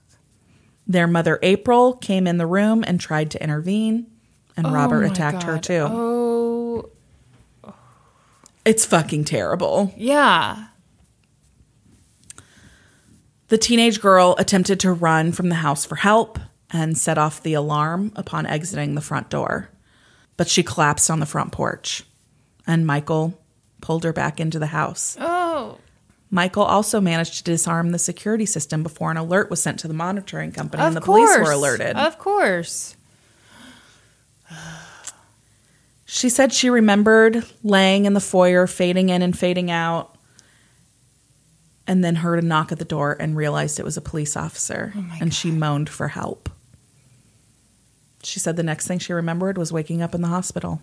Their mother, April, came in the room and tried to intervene, and oh Robert Oh my attacked her too. Oh, It's fucking terrible. yeah. The teenage girl attempted to run from the house for help and set off the alarm upon exiting the front door. But she collapsed on the front porch, and Michael pulled her back into the house. Oh, Michael also managed to disarm the security system before an alert was sent to the monitoring company of and the course. police were alerted. Of course. She said she remembered laying in the foyer, fading in and fading out, and then heard a knock at the door and realized it was a police officer. Oh and she moaned for help. She said the next thing she remembered was waking up in the hospital.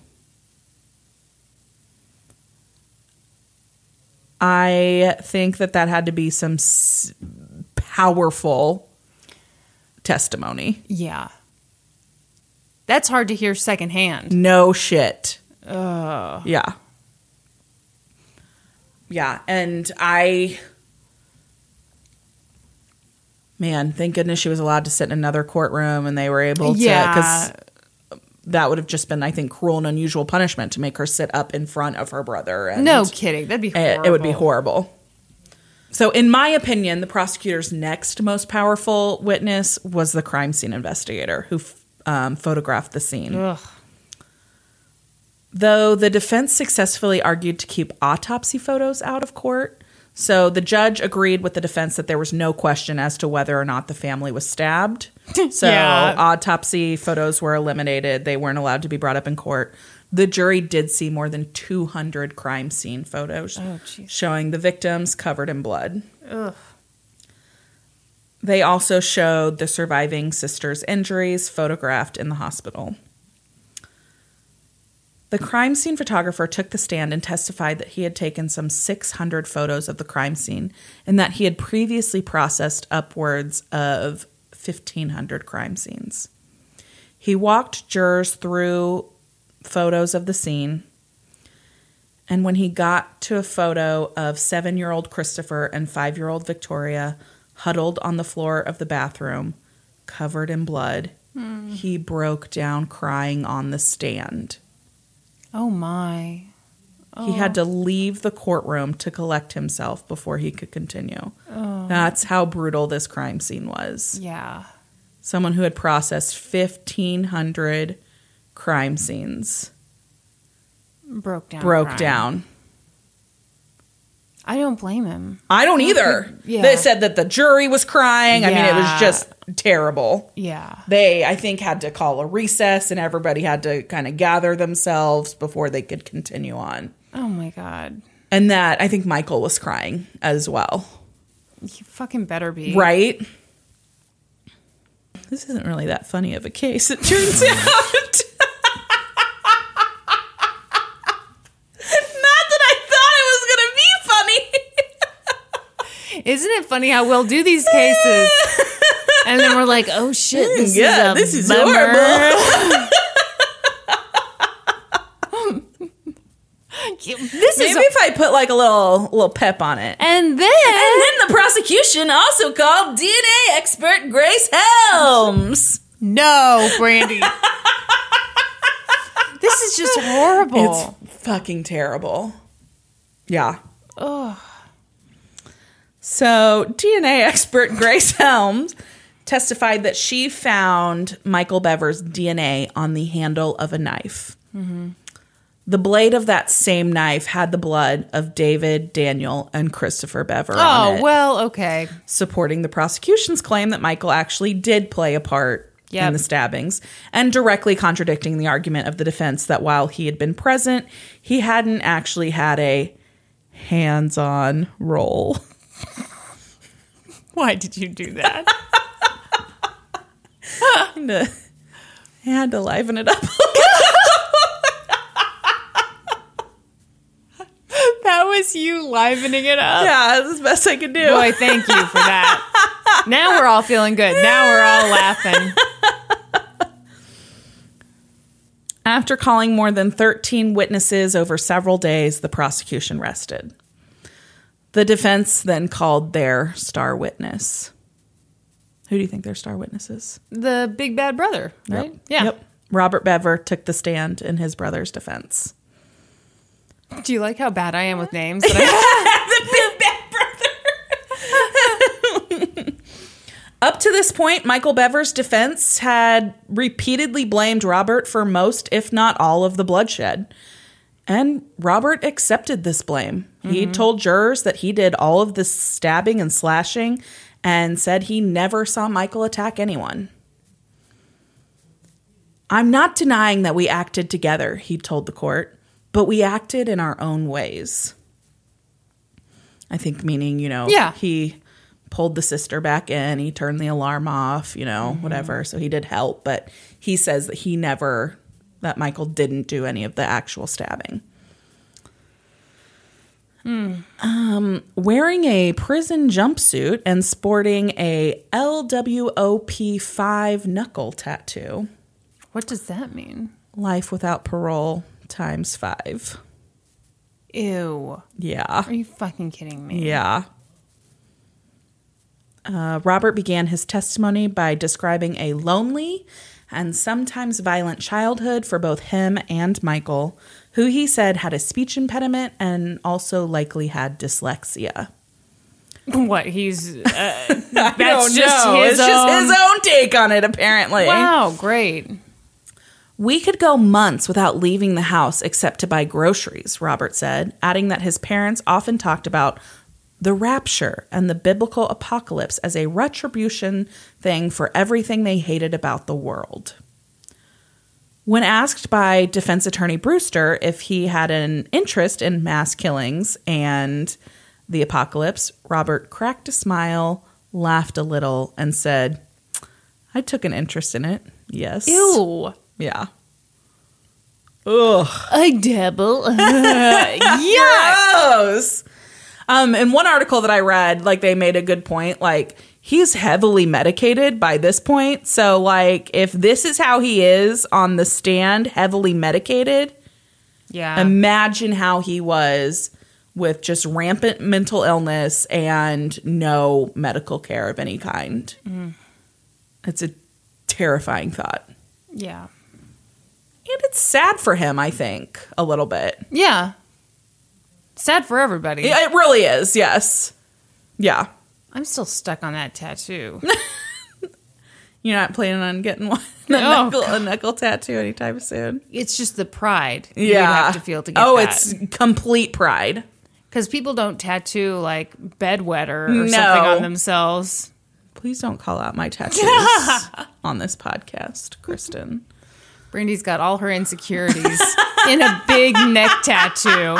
I think that that had to be some s- powerful testimony. Yeah. That's hard to hear secondhand. No shit. Oh. Yeah. Yeah. And I, man, thank goodness she was allowed to sit in another courtroom and they were able to, Yeah. because that would have just been, I think, cruel and unusual punishment to make her sit up in front of her brother. And No kidding. That'd be it, horrible. it would be horrible. So, in my opinion, the prosecutor's next most powerful witness was the crime scene investigator who f- um, photographed the scene. Ugh. Though the defense successfully argued to keep autopsy photos out of court, so the judge agreed with the defense that there was no question as to whether or not the family was stabbed. So Yeah. autopsy photos were eliminated. They weren't allowed to be brought up in court. The jury did see more than 200 crime scene photos Oh, showing the victims covered in blood. Ugh. They also showed the surviving sister's injuries photographed in the hospital. The crime scene photographer took the stand and testified that he had taken some 600 photos of the crime scene and that he had previously processed upwards of 1,500 crime scenes. He walked jurors through photos of the scene, and when he got to a photo of seven year old Christopher and five year old Victoria huddled on the floor of the bathroom, covered in blood, hmm. he broke down crying on the stand. Oh my. He had oh. to leave the courtroom to collect himself before he could continue. Oh. That's how brutal this crime scene was. Yeah. Someone who had processed 1,500 crime scenes Broke down. broke down. I don't blame him. I don't either. Yeah. They said that the jury was crying. I mean, it was just terrible. Yeah. They, I think, had to call a recess and everybody had to kind of gather themselves before they could continue on. Oh my god. And that, I think Michael was crying as well. You fucking better be. Right? This isn't really that funny of a case, it turns out. Not that I thought it was going to be funny. Isn't it funny how we'll do these cases? and then we're like, oh shit, this Yeah, is this is bummer. horrible. this Maybe is if I put like a little little pep on it. and then And then the prosecution also called DNA expert Grace Helms. no, Brandi. this is just horrible. It's fucking terrible. Yeah. Ugh. So, DNA expert Grace Helms testified that she found Michael Bever's DNA on the handle of a knife. Mm-hmm. The blade of that same knife had the blood of David, Daniel, and Christopher Bever on oh well, okay. supporting the prosecution's claim that Michael actually did play a part Yep. in the stabbings, and directly contradicting the argument of the defense that while he had been present, he hadn't actually had a hands-on role. Why did you do that? I had to liven it up. that was you livening it up. yeah, that's the best I could do. Boy, thank you for that. now we're all feeling good. Now we're all laughing. After calling more than 13 witnesses over several days, the prosecution rested. The defense then called their star witness. Who do you think their star witness is? The big bad brother, right? Yep. Yeah. Yep. Robert Bever took the stand in his brother's defense. Do you like how bad I am with names? The big bad brother. Up to this point, Michael Bever's defense had repeatedly blamed Robert for most, if not all, of the bloodshed. And Robert accepted this blame. He mm-hmm. told jurors that he did all of the stabbing and slashing and said he never saw Michael attack anyone. I'm not denying that we acted together, he told the court, but we acted in our own ways. I think meaning, you know, Yeah. he pulled the sister back in, he turned the alarm off, you know, mm-hmm. whatever. So he did help, but he says that he never that Michael didn't do any of the actual stabbing. Um, wearing a prison jumpsuit and sporting a LWOP5 knuckle tattoo, what does that mean? life without parole times five. Ew. Yeah. Are you fucking kidding me? Yeah. Uh, Robert began his testimony by describing a lonely and sometimes violent childhood for both him and Michael, who he said had a speech impediment and also likely had dyslexia. What? He's. Uh, That's just his it's just own. his own take on it, apparently. Wow, great. We could go months without leaving the house except to buy groceries, Robert said, adding that his parents often talked about the rapture and the biblical apocalypse as a retribution thing for everything they hated about the world. When asked by defense attorney Brewster if he had an interest in mass killings and the apocalypse, Robert cracked a smile, laughed a little, and said, I took an interest in it. Yes. Ew. Yeah. Ugh. I dabble. yeah. Gross. Um, in one article that I read, like they made a good point. Like he's heavily medicated by this point. So like if this is how he is on the stand, heavily medicated, Yeah. imagine how he was with just rampant mental illness and no medical care of any kind. It's a terrifying thought. yeah. And it's sad for him, I think, a little bit. Yeah. Sad for everybody. Yeah, It really is, yes. Yeah. I'm still stuck on that tattoo. You're not planning on getting one a, No. Oh, knuckle, a knuckle tattoo anytime soon. it's just the pride you Yeah. have to feel to get oh, that. it's complete pride. because people don't tattoo like bedwetter or No. something on themselves. Please don't call out my tattoos on this podcast, Kristen. Brandi's got all her insecurities in a big neck tattoo.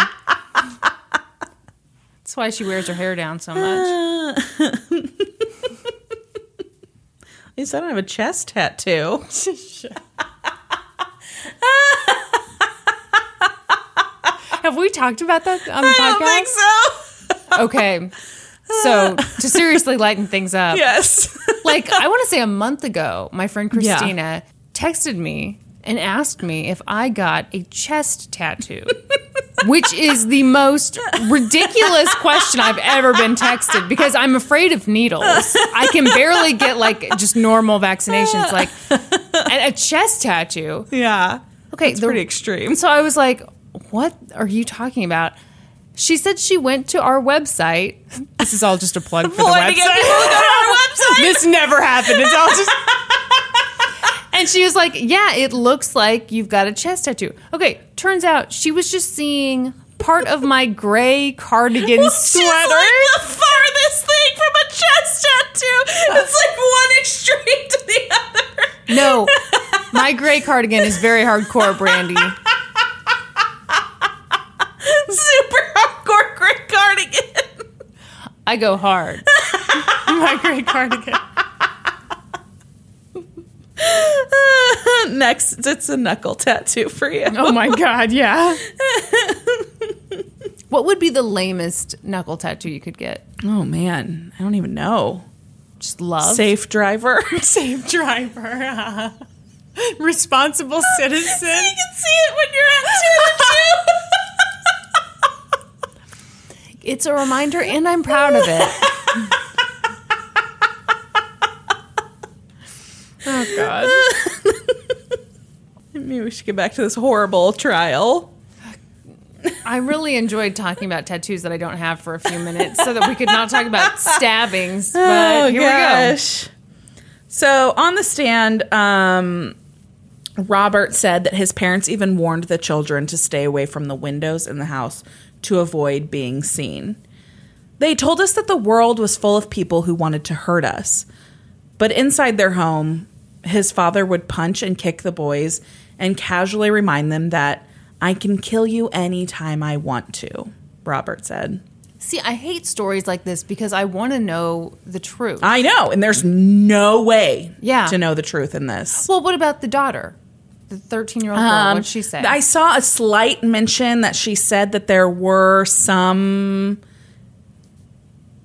That's why she wears her hair down so much. At least I don't have a chest tattoo. Have we talked about that on the I don't think podcast? so. Okay. So to seriously lighten things up, Yes. like I want to say a month ago, my friend Yeah. Christina texted me and asked me if I got a chest tattoo, which is the most ridiculous question I've ever been texted because I'm afraid of needles. I can barely get like just normal vaccinations, like and a chest tattoo. yeah. Okay, It's pretty extreme. So I was like, "What are you talking about?" She said she went to our website. This is all just a plug for the website. to get people to go to our website. this never happened. It's all just. And she was like, "Yeah, it looks like you've got a chest tattoo." Okay, turns out she was just seeing part of my gray cardigan like sweater. the farthest thing from a chest tattoo. It's like one extreme to the other. No, my gray cardigan is very hardcore, Brandi. Super hardcore gray cardigan. I go hard. my gray cardigan. Next, it's a knuckle tattoo for you. Oh my god, yeah. what would be the lamest knuckle tattoo you could get? Oh man, I don't even know. Just love. Safe driver. safe driver. Uh-huh. Responsible citizen. you can see it when you're at two It's a reminder, and I'm proud of it. oh God! Maybe we should get back to this horrible trial. I really enjoyed talking about tattoos that I don't have for a few minutes, so that we could not talk about stabbings. But here we Oh, So on the stand, um, Robert said that his parents even warned the children to stay away from the windows in the house to avoid being seen. They told us that the world was full of people who wanted to hurt us. But inside their home, his father would punch and kick the boys and casually remind them that I can kill you anytime I want to, Robert said. See, I hate stories like this because I want to know the truth. I know, and there's no way Yeah. to know the truth in this. well, what about the daughter, the thirteen-year-old girl? What'd she say? Um, I saw a slight mention that she said that there were some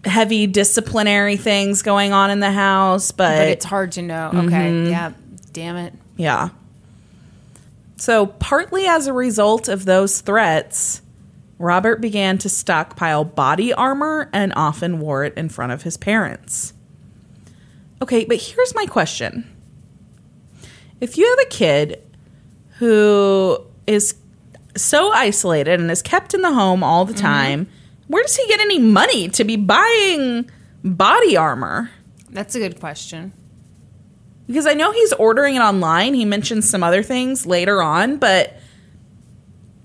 heavy disciplinary things going on in the house, but, but it's hard to know. Okay, yeah, damn it. yeah. So, partly as a result of those threats, Robert began to stockpile body armor and often wore it in front of his parents. Okay, but here's my question. If you have a kid who is so isolated and is kept in the home all the mm-hmm. time, where does he get any money to be buying body armor? That's a good question. Because I know he's ordering it online. He mentions some other things later on, but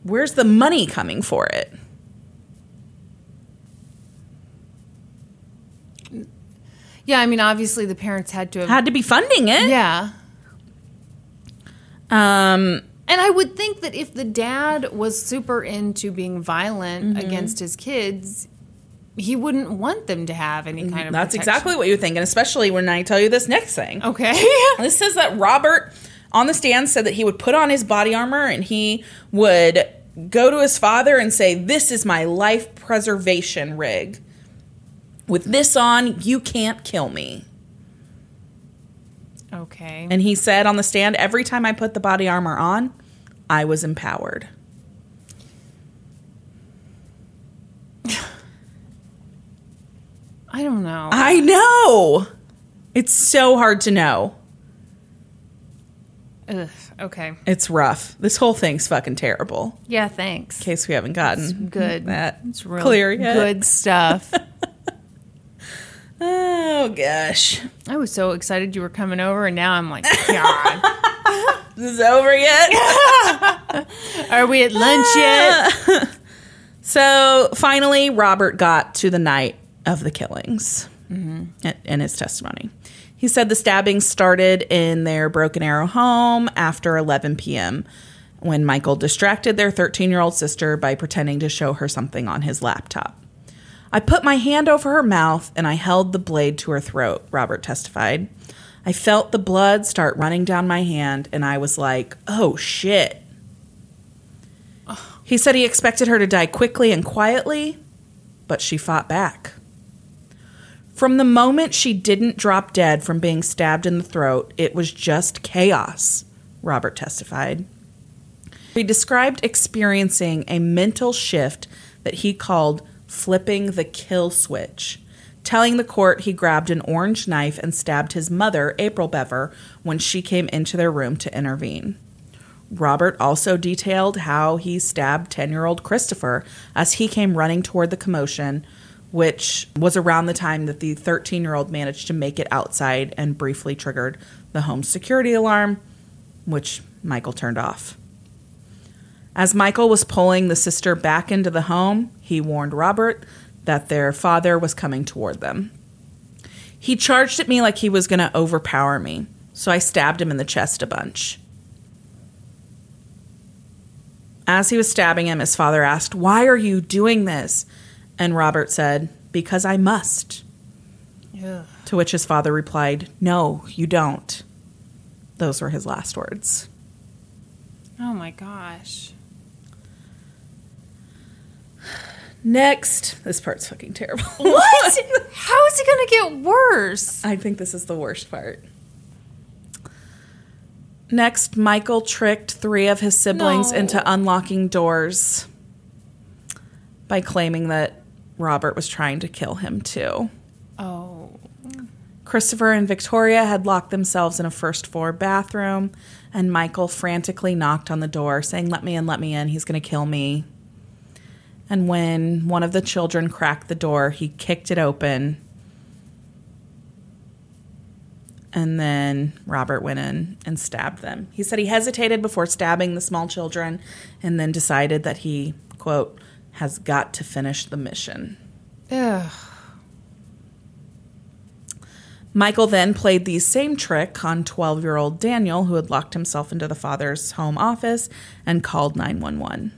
where's the money coming for it? Yeah, I mean, obviously the parents had to have. Had to be funding it. yeah. Um, And I would think that if the dad was super into being violent Mm-hmm. against his kids, he wouldn't want them to have any kind of. that's protection. exactly what you think, and especially when I tell you this next thing. Okay. This says that Robert on the stand said that he would put on his body armor and he would go to his father and say, This is my life preservation rig. With this on, you can't kill me. okay. And he said on the stand, Every time I put the body armor on, I was empowered. I don't know. I know. It's so hard to know. Ugh, okay. It's rough. This whole thing's fucking terrible. Yeah, thanks. In case we haven't gotten Good. that It's real clear yet. good stuff. Oh gosh, I was so excited you were coming over, and now I'm like, God, this is over yet? are we at lunch yet? so finally, Robert got to the night of the killings in in his testimony. He said the stabbings started in their Broken Arrow home after 11 p.m. when Michael distracted their 13 year old sister by pretending to show her something on his laptop. I put my hand over her mouth and I held the blade to her throat, Robert testified. I felt the blood start running down my hand and I was like, oh shit. He said he expected her to die quickly and quietly, but she fought back. From the moment she didn't drop dead from being stabbed in the throat, it was just chaos, Robert testified. He described experiencing a mental shift that he called flipping the kill switch, telling the court he grabbed an orange knife and stabbed his mother, April Bever, when she came into their room to intervene. Robert also detailed how he stabbed 10 year old Christopher as he came running toward the commotion, which was around the time that the 13 year old managed to make it outside and briefly triggered the home security alarm, which Michael turned off. As Michael was pulling the sister back into the home, he warned Robert that their father was coming toward them. He charged at me like he was going to overpower me, so I stabbed him in the chest a bunch. As he was stabbing him, his father asked, Why are you doing this? And Robert said, Because I must. Ugh. To which his father replied, No, you don't. Those were his last words. Oh my gosh. Next, this part's fucking terrible. What? How is it going to get worse? I think this is the worst part. Next, Michael tricked three of his siblings No. into unlocking doors by claiming that Robert was trying to kill him too. Oh. Christopher and Victoria had locked themselves in a first floor bathroom, and Michael frantically knocked on the door, saying, Let me in, let me in, he's going to kill me. And when one of the children cracked the door, he kicked it open. And then Robert went in and stabbed them. He said he hesitated before stabbing the small children and then decided that he, quote, has got to finish the mission. Ugh. Michael then played the same trick on 12 year old Daniel, who had locked himself into the father's home office and called 911.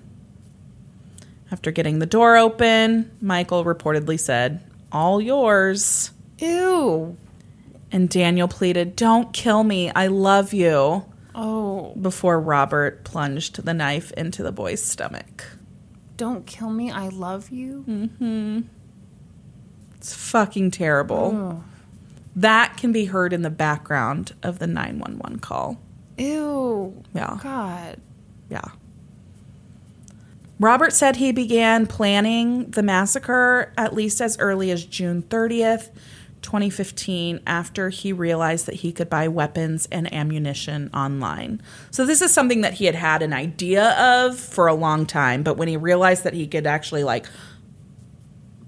After getting the door open, Michael reportedly said, All yours. Ew. And Daniel pleaded, Don't kill me. I love you. Oh. Before Robert plunged the knife into the boy's stomach. Don't kill me. I love you. Mm-hmm. It's fucking terrible. That can be heard in the background of the 911 call. Ew. Yeah. God. Yeah. Robert said he began planning the massacre at least as early as June 30th, 2015, after he realized that he could buy weapons and ammunition online. So, this is something that he had had an idea of for a long time, but when he realized that he could actually, like,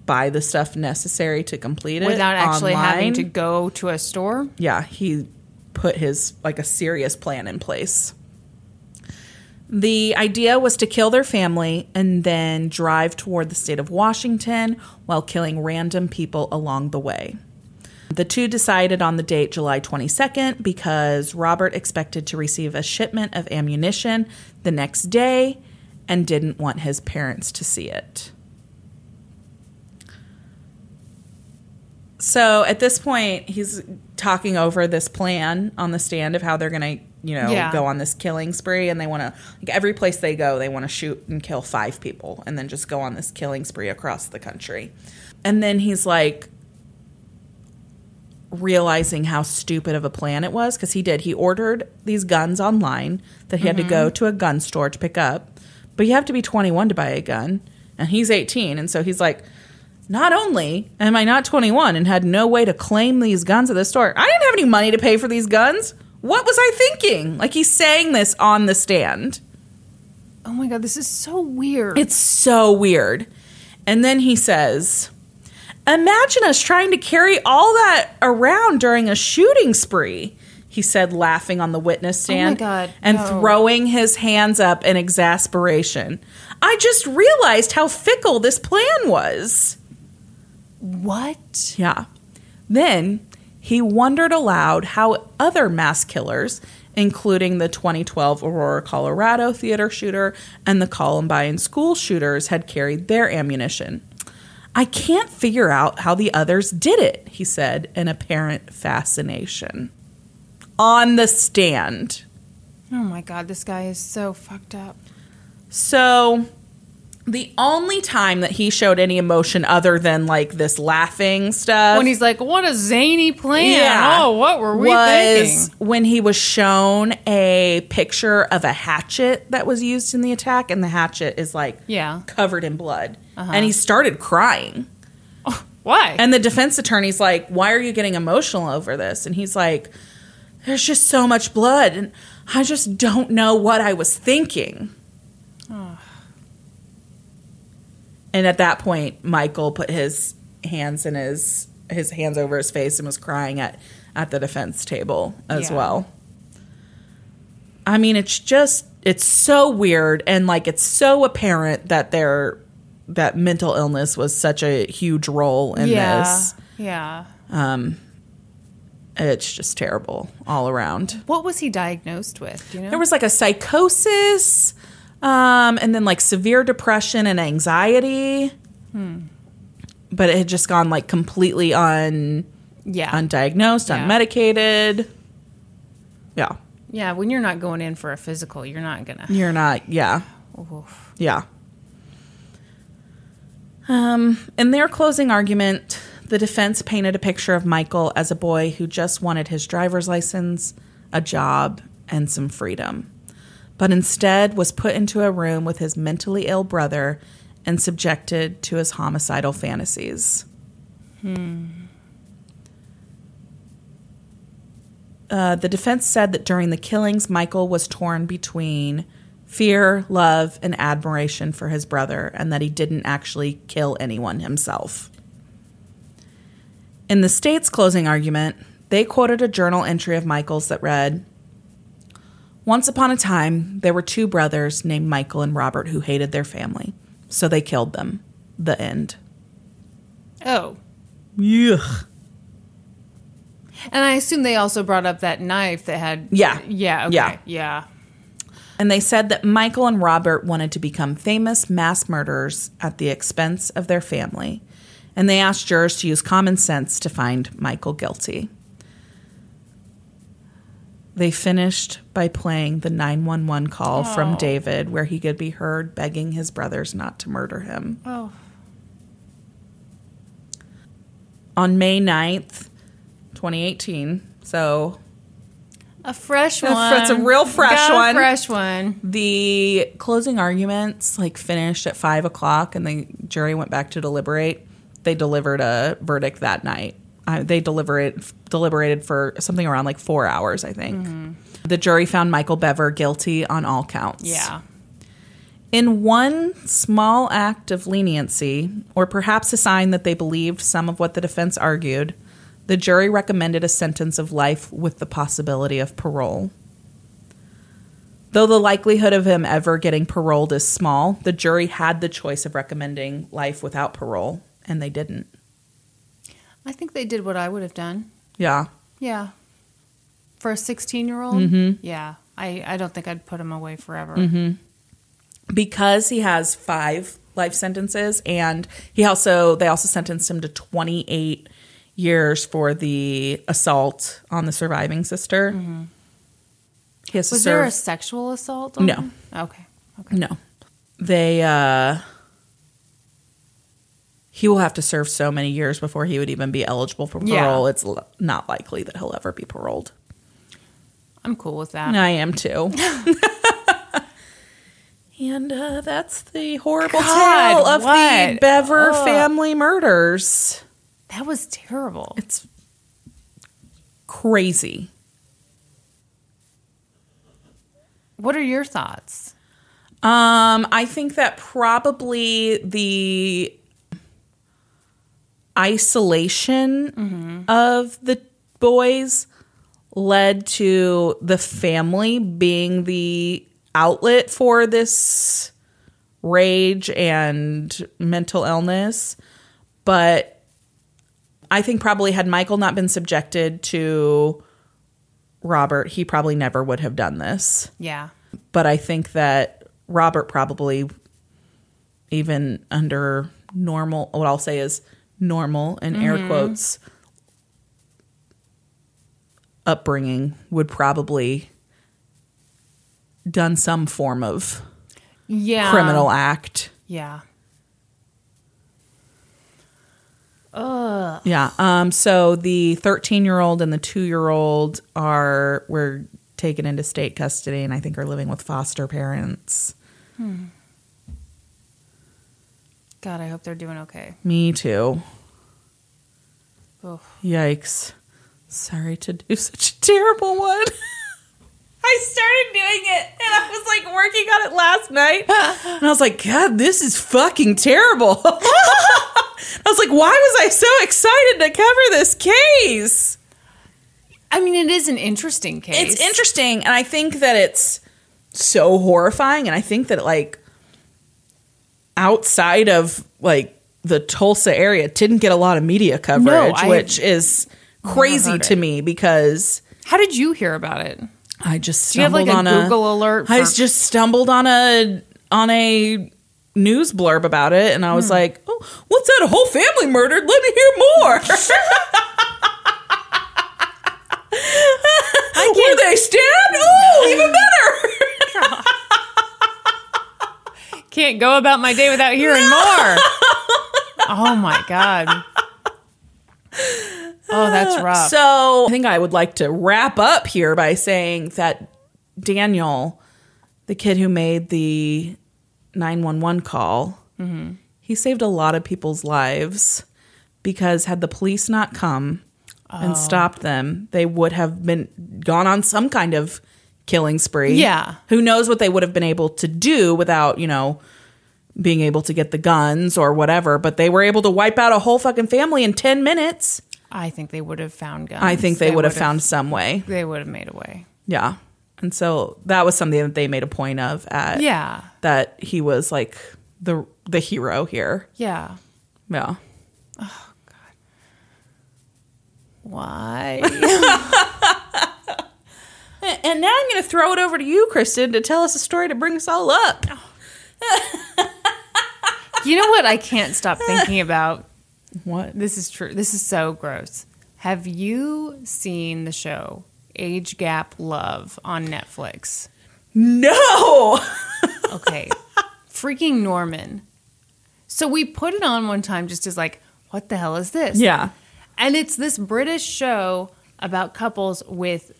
buy the stuff necessary to complete it Without actually having to go to a store? yeah, he put his like a serious plan in place. The idea was to kill their family and then drive toward the state of Washington while killing random people along the way. The two decided on the date July 22nd because Robert expected to receive a shipment of ammunition the next day and didn't want his parents to see it. So at this point, he's talking over this plan on the stand of how they're going to, you know, Yeah. go on this killing spree. And they want to, like, every place they go, they want to shoot and kill five people and then just go on this killing spree across the country. And then he's like, realizing how stupid of a plan it was because he did. He ordered these guns online that he had to go mm-hmm. to a gun store to pick up, but you have to be 21 to buy a gun, and he's 18. And so he's like, not only am I not 21 and had no way to claim these guns at the store, I didn't have any money to pay for these guns. What was I thinking? Like he's saying this on the stand. Oh my god, this is so weird. It's so weird. And then he says, Imagine us trying to carry all that around during a shooting spree, he said, laughing on the witness oh stand God, and no. throwing his hands up in exasperation. I just realized how fickle this plan was. what? Yeah. Then he wondered aloud how other mass killers, including the 2012 Aurora, Colorado theater shooter and the Columbine school shooters, had carried their ammunition. I can't figure out how the others did it, he said in apparent fascination. On the stand. Oh my god, this guy is so fucked up. So the only time that he showed any emotion other than like this laughing stuff When he's like, "What a zany plan!" Yeah. Oh, what were we was thinking? when he was shown a picture of a hatchet that was used in the attack, and the hatchet is like Yeah. covered in blood, Uh-huh. and he started crying. Why? And the defense attorney's like, "Why are you getting emotional over this?" And he's like, "There's just so much blood, and I just don't know what I was thinking." And at that point, Michael put his hands in his his hands over his face and was crying at at the defense table as Yeah. well. I mean, it's just it's so weird and like it's so apparent that their that mental illness was such a huge role in yeah. this. Yeah. Yeah. It's just terrible all around. What was he diagnosed with? Do you know? There was like a psychosis, um, and then like severe depression and anxiety. But it had just gone like completely un yeah. undiagnosed, Yeah. unmedicated. Yeah. yeah. When you're not going in for a physical, you're not gonna. You're not, yeah. Oof. Yeah. Um, in their closing argument, the defense painted a picture of Michael as a boy who just wanted his driver's license, a job, and some freedom, but instead was put into a room with his mentally ill brother and subjected to his homicidal fantasies. Uh, the defense said that during the killings, Michael was torn between fear, love, and admiration for his brother, and that he didn't actually kill anyone himself. In the state's closing argument, they quoted a journal entry of Michael's that read Once upon a time, there were two brothers named Michael and Robert who hated their family, so they killed them. The end. Oh. Yuck. And I assume they also brought up that knife that had. Yeah. Yeah. Okay. Yeah. Yeah. And they said that Michael and Robert wanted to become famous mass murderers at the expense of their family. And they asked jurors to use common sense to find Michael guilty. They finished by playing the 911 call from Oh. David, where he could be heard begging his brothers not to murder him. Oh. On May 9th, 2018, so A fresh one. it's a real fresh Got a one. fresh one. the closing arguments like finished at five o'clock and the jury went back to deliberate they delivered a verdict that night uh, they deliberated deliberated for something around like four hours i think the jury found michael bever guilty on all counts Yeah. in one small act of leniency or perhaps a sign that they believed some of what the defense argued the jury recommended a sentence of life with the possibility of parole Though the likelihood of him ever getting paroled is small, the jury had the choice of recommending life without parole, and they didn't. I think they did what I would have done. Yeah. Yeah. For a 16 year old? Mm-hmm. Yeah. I, I don't think I'd put him away forever. Because he has five life sentences, and he also, they also sentenced him to 28 years for the assault on the surviving sister. He has to Was there a sexual assault? No. him? Okay. Okay. No. They uh he will have to serve so many years before he would even be eligible for Yeah. parole. It's l- not likely that he'll ever be paroled. I'm cool with that. I am too. and uh, that's the horrible God, tale of the what? Bever Ugh. family murders. That was terrible. It's crazy. What are your thoughts? Um, I think that probably the isolation of the boys led to the family being the outlet for this rage and mental illness. But I think probably had Michael not been subjected to Robert, he probably never would have done this Yeah. but I think that Robert probably, even under normal, what I'll say is normal in air mm-hmm. quotes, upbringing, would probably done some form of Yeah. criminal act. Yeah. Yeah. Um. So the 13 year old and the two year old are were taken into state custody, and I think are living with foster parents. God, I hope they're doing okay. Me too. Oh. Yikes. Sorry to do such a terrible one. I started doing it and I was like working on it last night. And I was like, God, this is fucking terrible. I was like, why was I so excited to cover this case? I mean, it is an interesting case. It's interesting. And I think that it's so horrifying. And I think that, like, outside of, like, the Tulsa area, it didn't get a lot of media coverage, I- which is crazy to it. me because How did you hear about it? I just Do you have stumbled like a on Google alert? I just stumbled on a on a news blurb about it, and I Hmm. was like, "Oh, what's that? A whole family murdered? Let me hear more." Were they stabbed? Oh, even better. Can't go about my day without hearing more. oh my god. Oh, that's rough. So I think I would like to wrap up here by saying that Daniel, the kid who made the 911 call, Mm-hmm. he saved a lot of people's lives because had the police not come Oh. and stopped them, they would have been gone on some kind of killing spree. Yeah. Who knows what they would have been able to do without, you know, being able to get the guns or whatever, but they were able to wipe out a whole fucking family in 10 minutes. I think they would have found guns. I think they, would have found some way. They would have made a way. Yeah. And so that was something that they made a point of at Yeah. that he was like the the hero here. Yeah. Yeah. Oh god. Why? And now I'm going to throw it over to you, Kristen, to tell us a story to bring us all up. Oh, you know what I can't stop thinking about? What? This is true. This is so gross. Have you seen the show Age Gap Love on Netflix? No. Okay. Freaking Norman. So we put it on one time just as like, what the hell is this? yeah. And it's this British show about couples with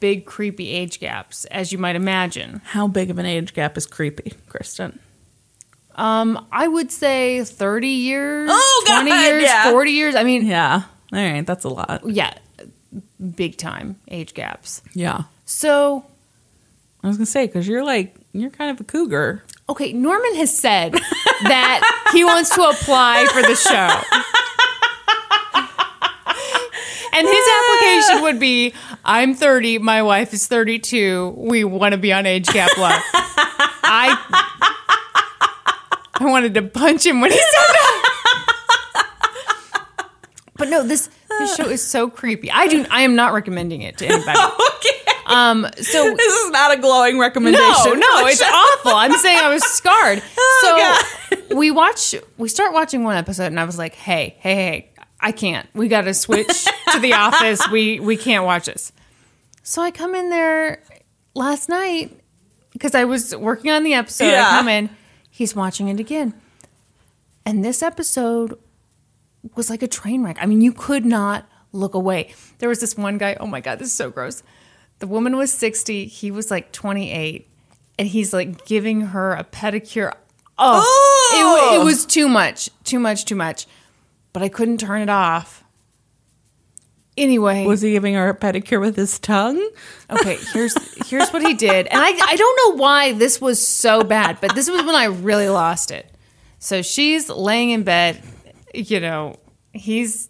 big creepy age gaps, as you might imagine. How big of an age gap is creepy, Kristen? Um, I would say 30 years, Oh, God, 20 years, yeah. 40 years. I mean, Yeah. All right, that's a lot. yeah, big time age gaps. Yeah. So, I was going to say cuz you're like you're kind of a cougar. okay, Norman has said that he wants to apply for the show. And his application would be I'm 30, my wife is 32, we want to be on age gap love. I I wanted to punch him when he said that. But no, this this show is so creepy. I do I am not recommending it to anybody. Okay. Um so This is not a glowing recommendation. no, no, it's awful. I'm saying I was scarred. Oh, so we watch, we start watching one episode, and I was like, "Hey, hey, hey, I can't. We got to switch to The Office. We we can't watch this." So I come in there last night because I was working on the episode. Yeah. I come in, he's watching it again, and this episode was like a train wreck. I mean, you could not look away. There was this one guy. Oh my god, this is so gross. The woman was 60, he was like 28, and he's like giving her a pedicure. Oh, Oh! It, it was too much, too much, too much. But I couldn't turn it off. Anyway, Was he giving her a pedicure with his tongue? okay, here's here's what he did. And I I don't know why this was so bad, but this was when I really lost it. So she's laying in bed, you know, he's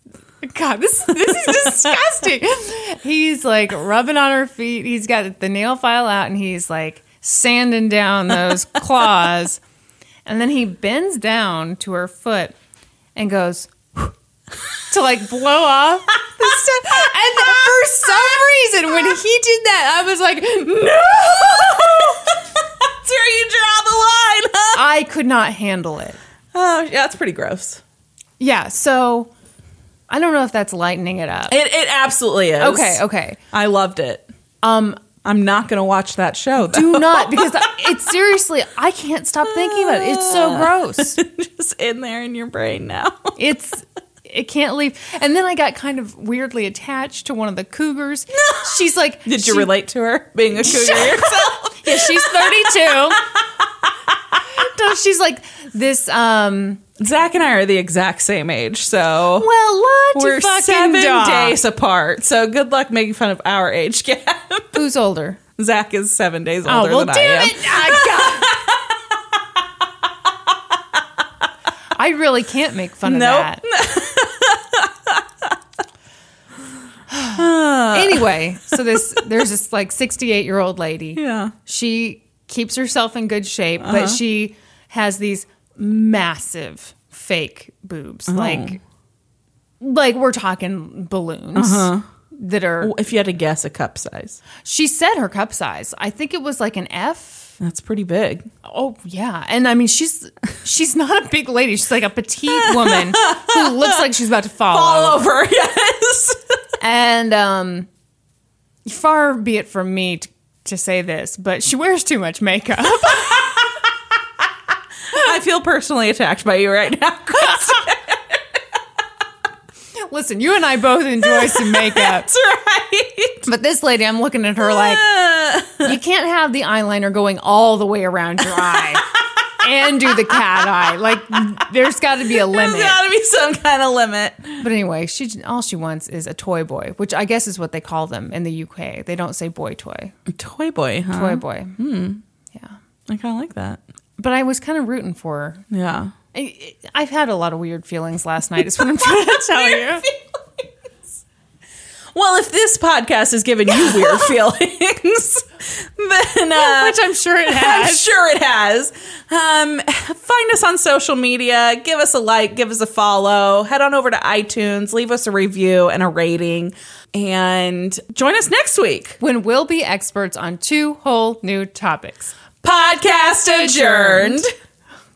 God, this this is disgusting. He's like rubbing on her feet. He's got the nail file out and he's like sanding down those claws. And then he bends down to her foot and goes to like blow off the stuff. And for some reason, when he did that, I was like, no! That's where you draw the line. huh? I could not handle it. Oh, yeah, that's pretty gross. Yeah, so I don't know if that's lightening it up. It, it absolutely is. Okay, okay. I loved it. Um, I'm not going to watch that show. Though. do not because it's seriously I can't stop thinking about it. It's so gross. just in there in your brain now. It's it can't leave. And then I got kind of weirdly attached to one of the cougars. She's like, Did you she- relate to her being a cougar yourself? Yeah, she's 32. So she's like this um Zach and I are the exact same age, so well, we're seven dog. days apart. So good luck making fun of our age gap. Who's older? Zach is seven days Oh older well, than damn I am. it! God. I really can't make fun of that. Anyway, so this there's this like 68 year old lady. Yeah. She keeps herself in good shape, Uh-huh. but she has these massive fake boobs, Oh. like like we're talking balloons Uh-huh. that are. If you had to guess a cup size, She said her cup size. I think it was like an F. that's pretty big. Oh yeah, and I mean she's she's not a big lady. She's like a petite woman who looks like she's about to fall. All over. over, yes. And um, far be it from me to, to say this, but she wears too much makeup. I feel personally attacked by you right now. Listen, you and I both enjoy some makeup, That's right. but this lady, I'm looking at her like you can't have the eyeliner going all the way around your eye. And do the cat eye. Like, there's got to be a There's limit. got to be some kind of limit. But anyway, she all she wants is a toy boy, which I guess is what they call them in the UK. They don't say boy toy, Toy boy, huh? toy boy. Hmm. Yeah, I kind of like that. but I was kind of rooting for her. Yeah. I, I've had a lot of weird feelings last night. Is what I'm trying to tell you. Well, if this podcast has given you weird feelings, then uh, Which I'm sure it has. I'm sure it has. Um, find us on social media. Give us a like. Give us a follow. Head on over to iTunes. Leave us a review and a rating. And join us next week. When we'll be experts on two whole new topics. Podcast adjourned.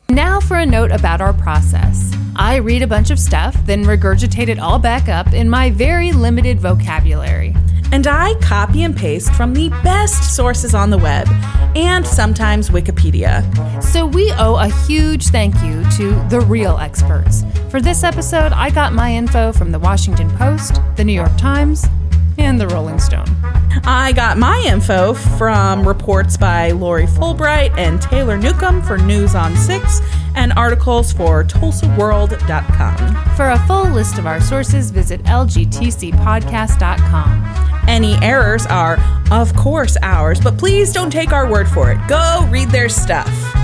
Now for a note about our process. I read a bunch of stuff, then regurgitate it all back up in my very limited vocabulary. And I copy and paste from the best sources on the web and sometimes Wikipedia. So we owe a huge thank you to the real experts. For this episode, I got my info from the Washington Post, the New York Times, and the Rolling Stone. I got my info from reports by Lori Fullbright and Taylor Newcomb for News on Six and articles for TulsaWorld.com. For a full list of our sources, visit lgtcpodcast.com. Any errors are, of course, ours, but please don't take our word for it. Go read their stuff.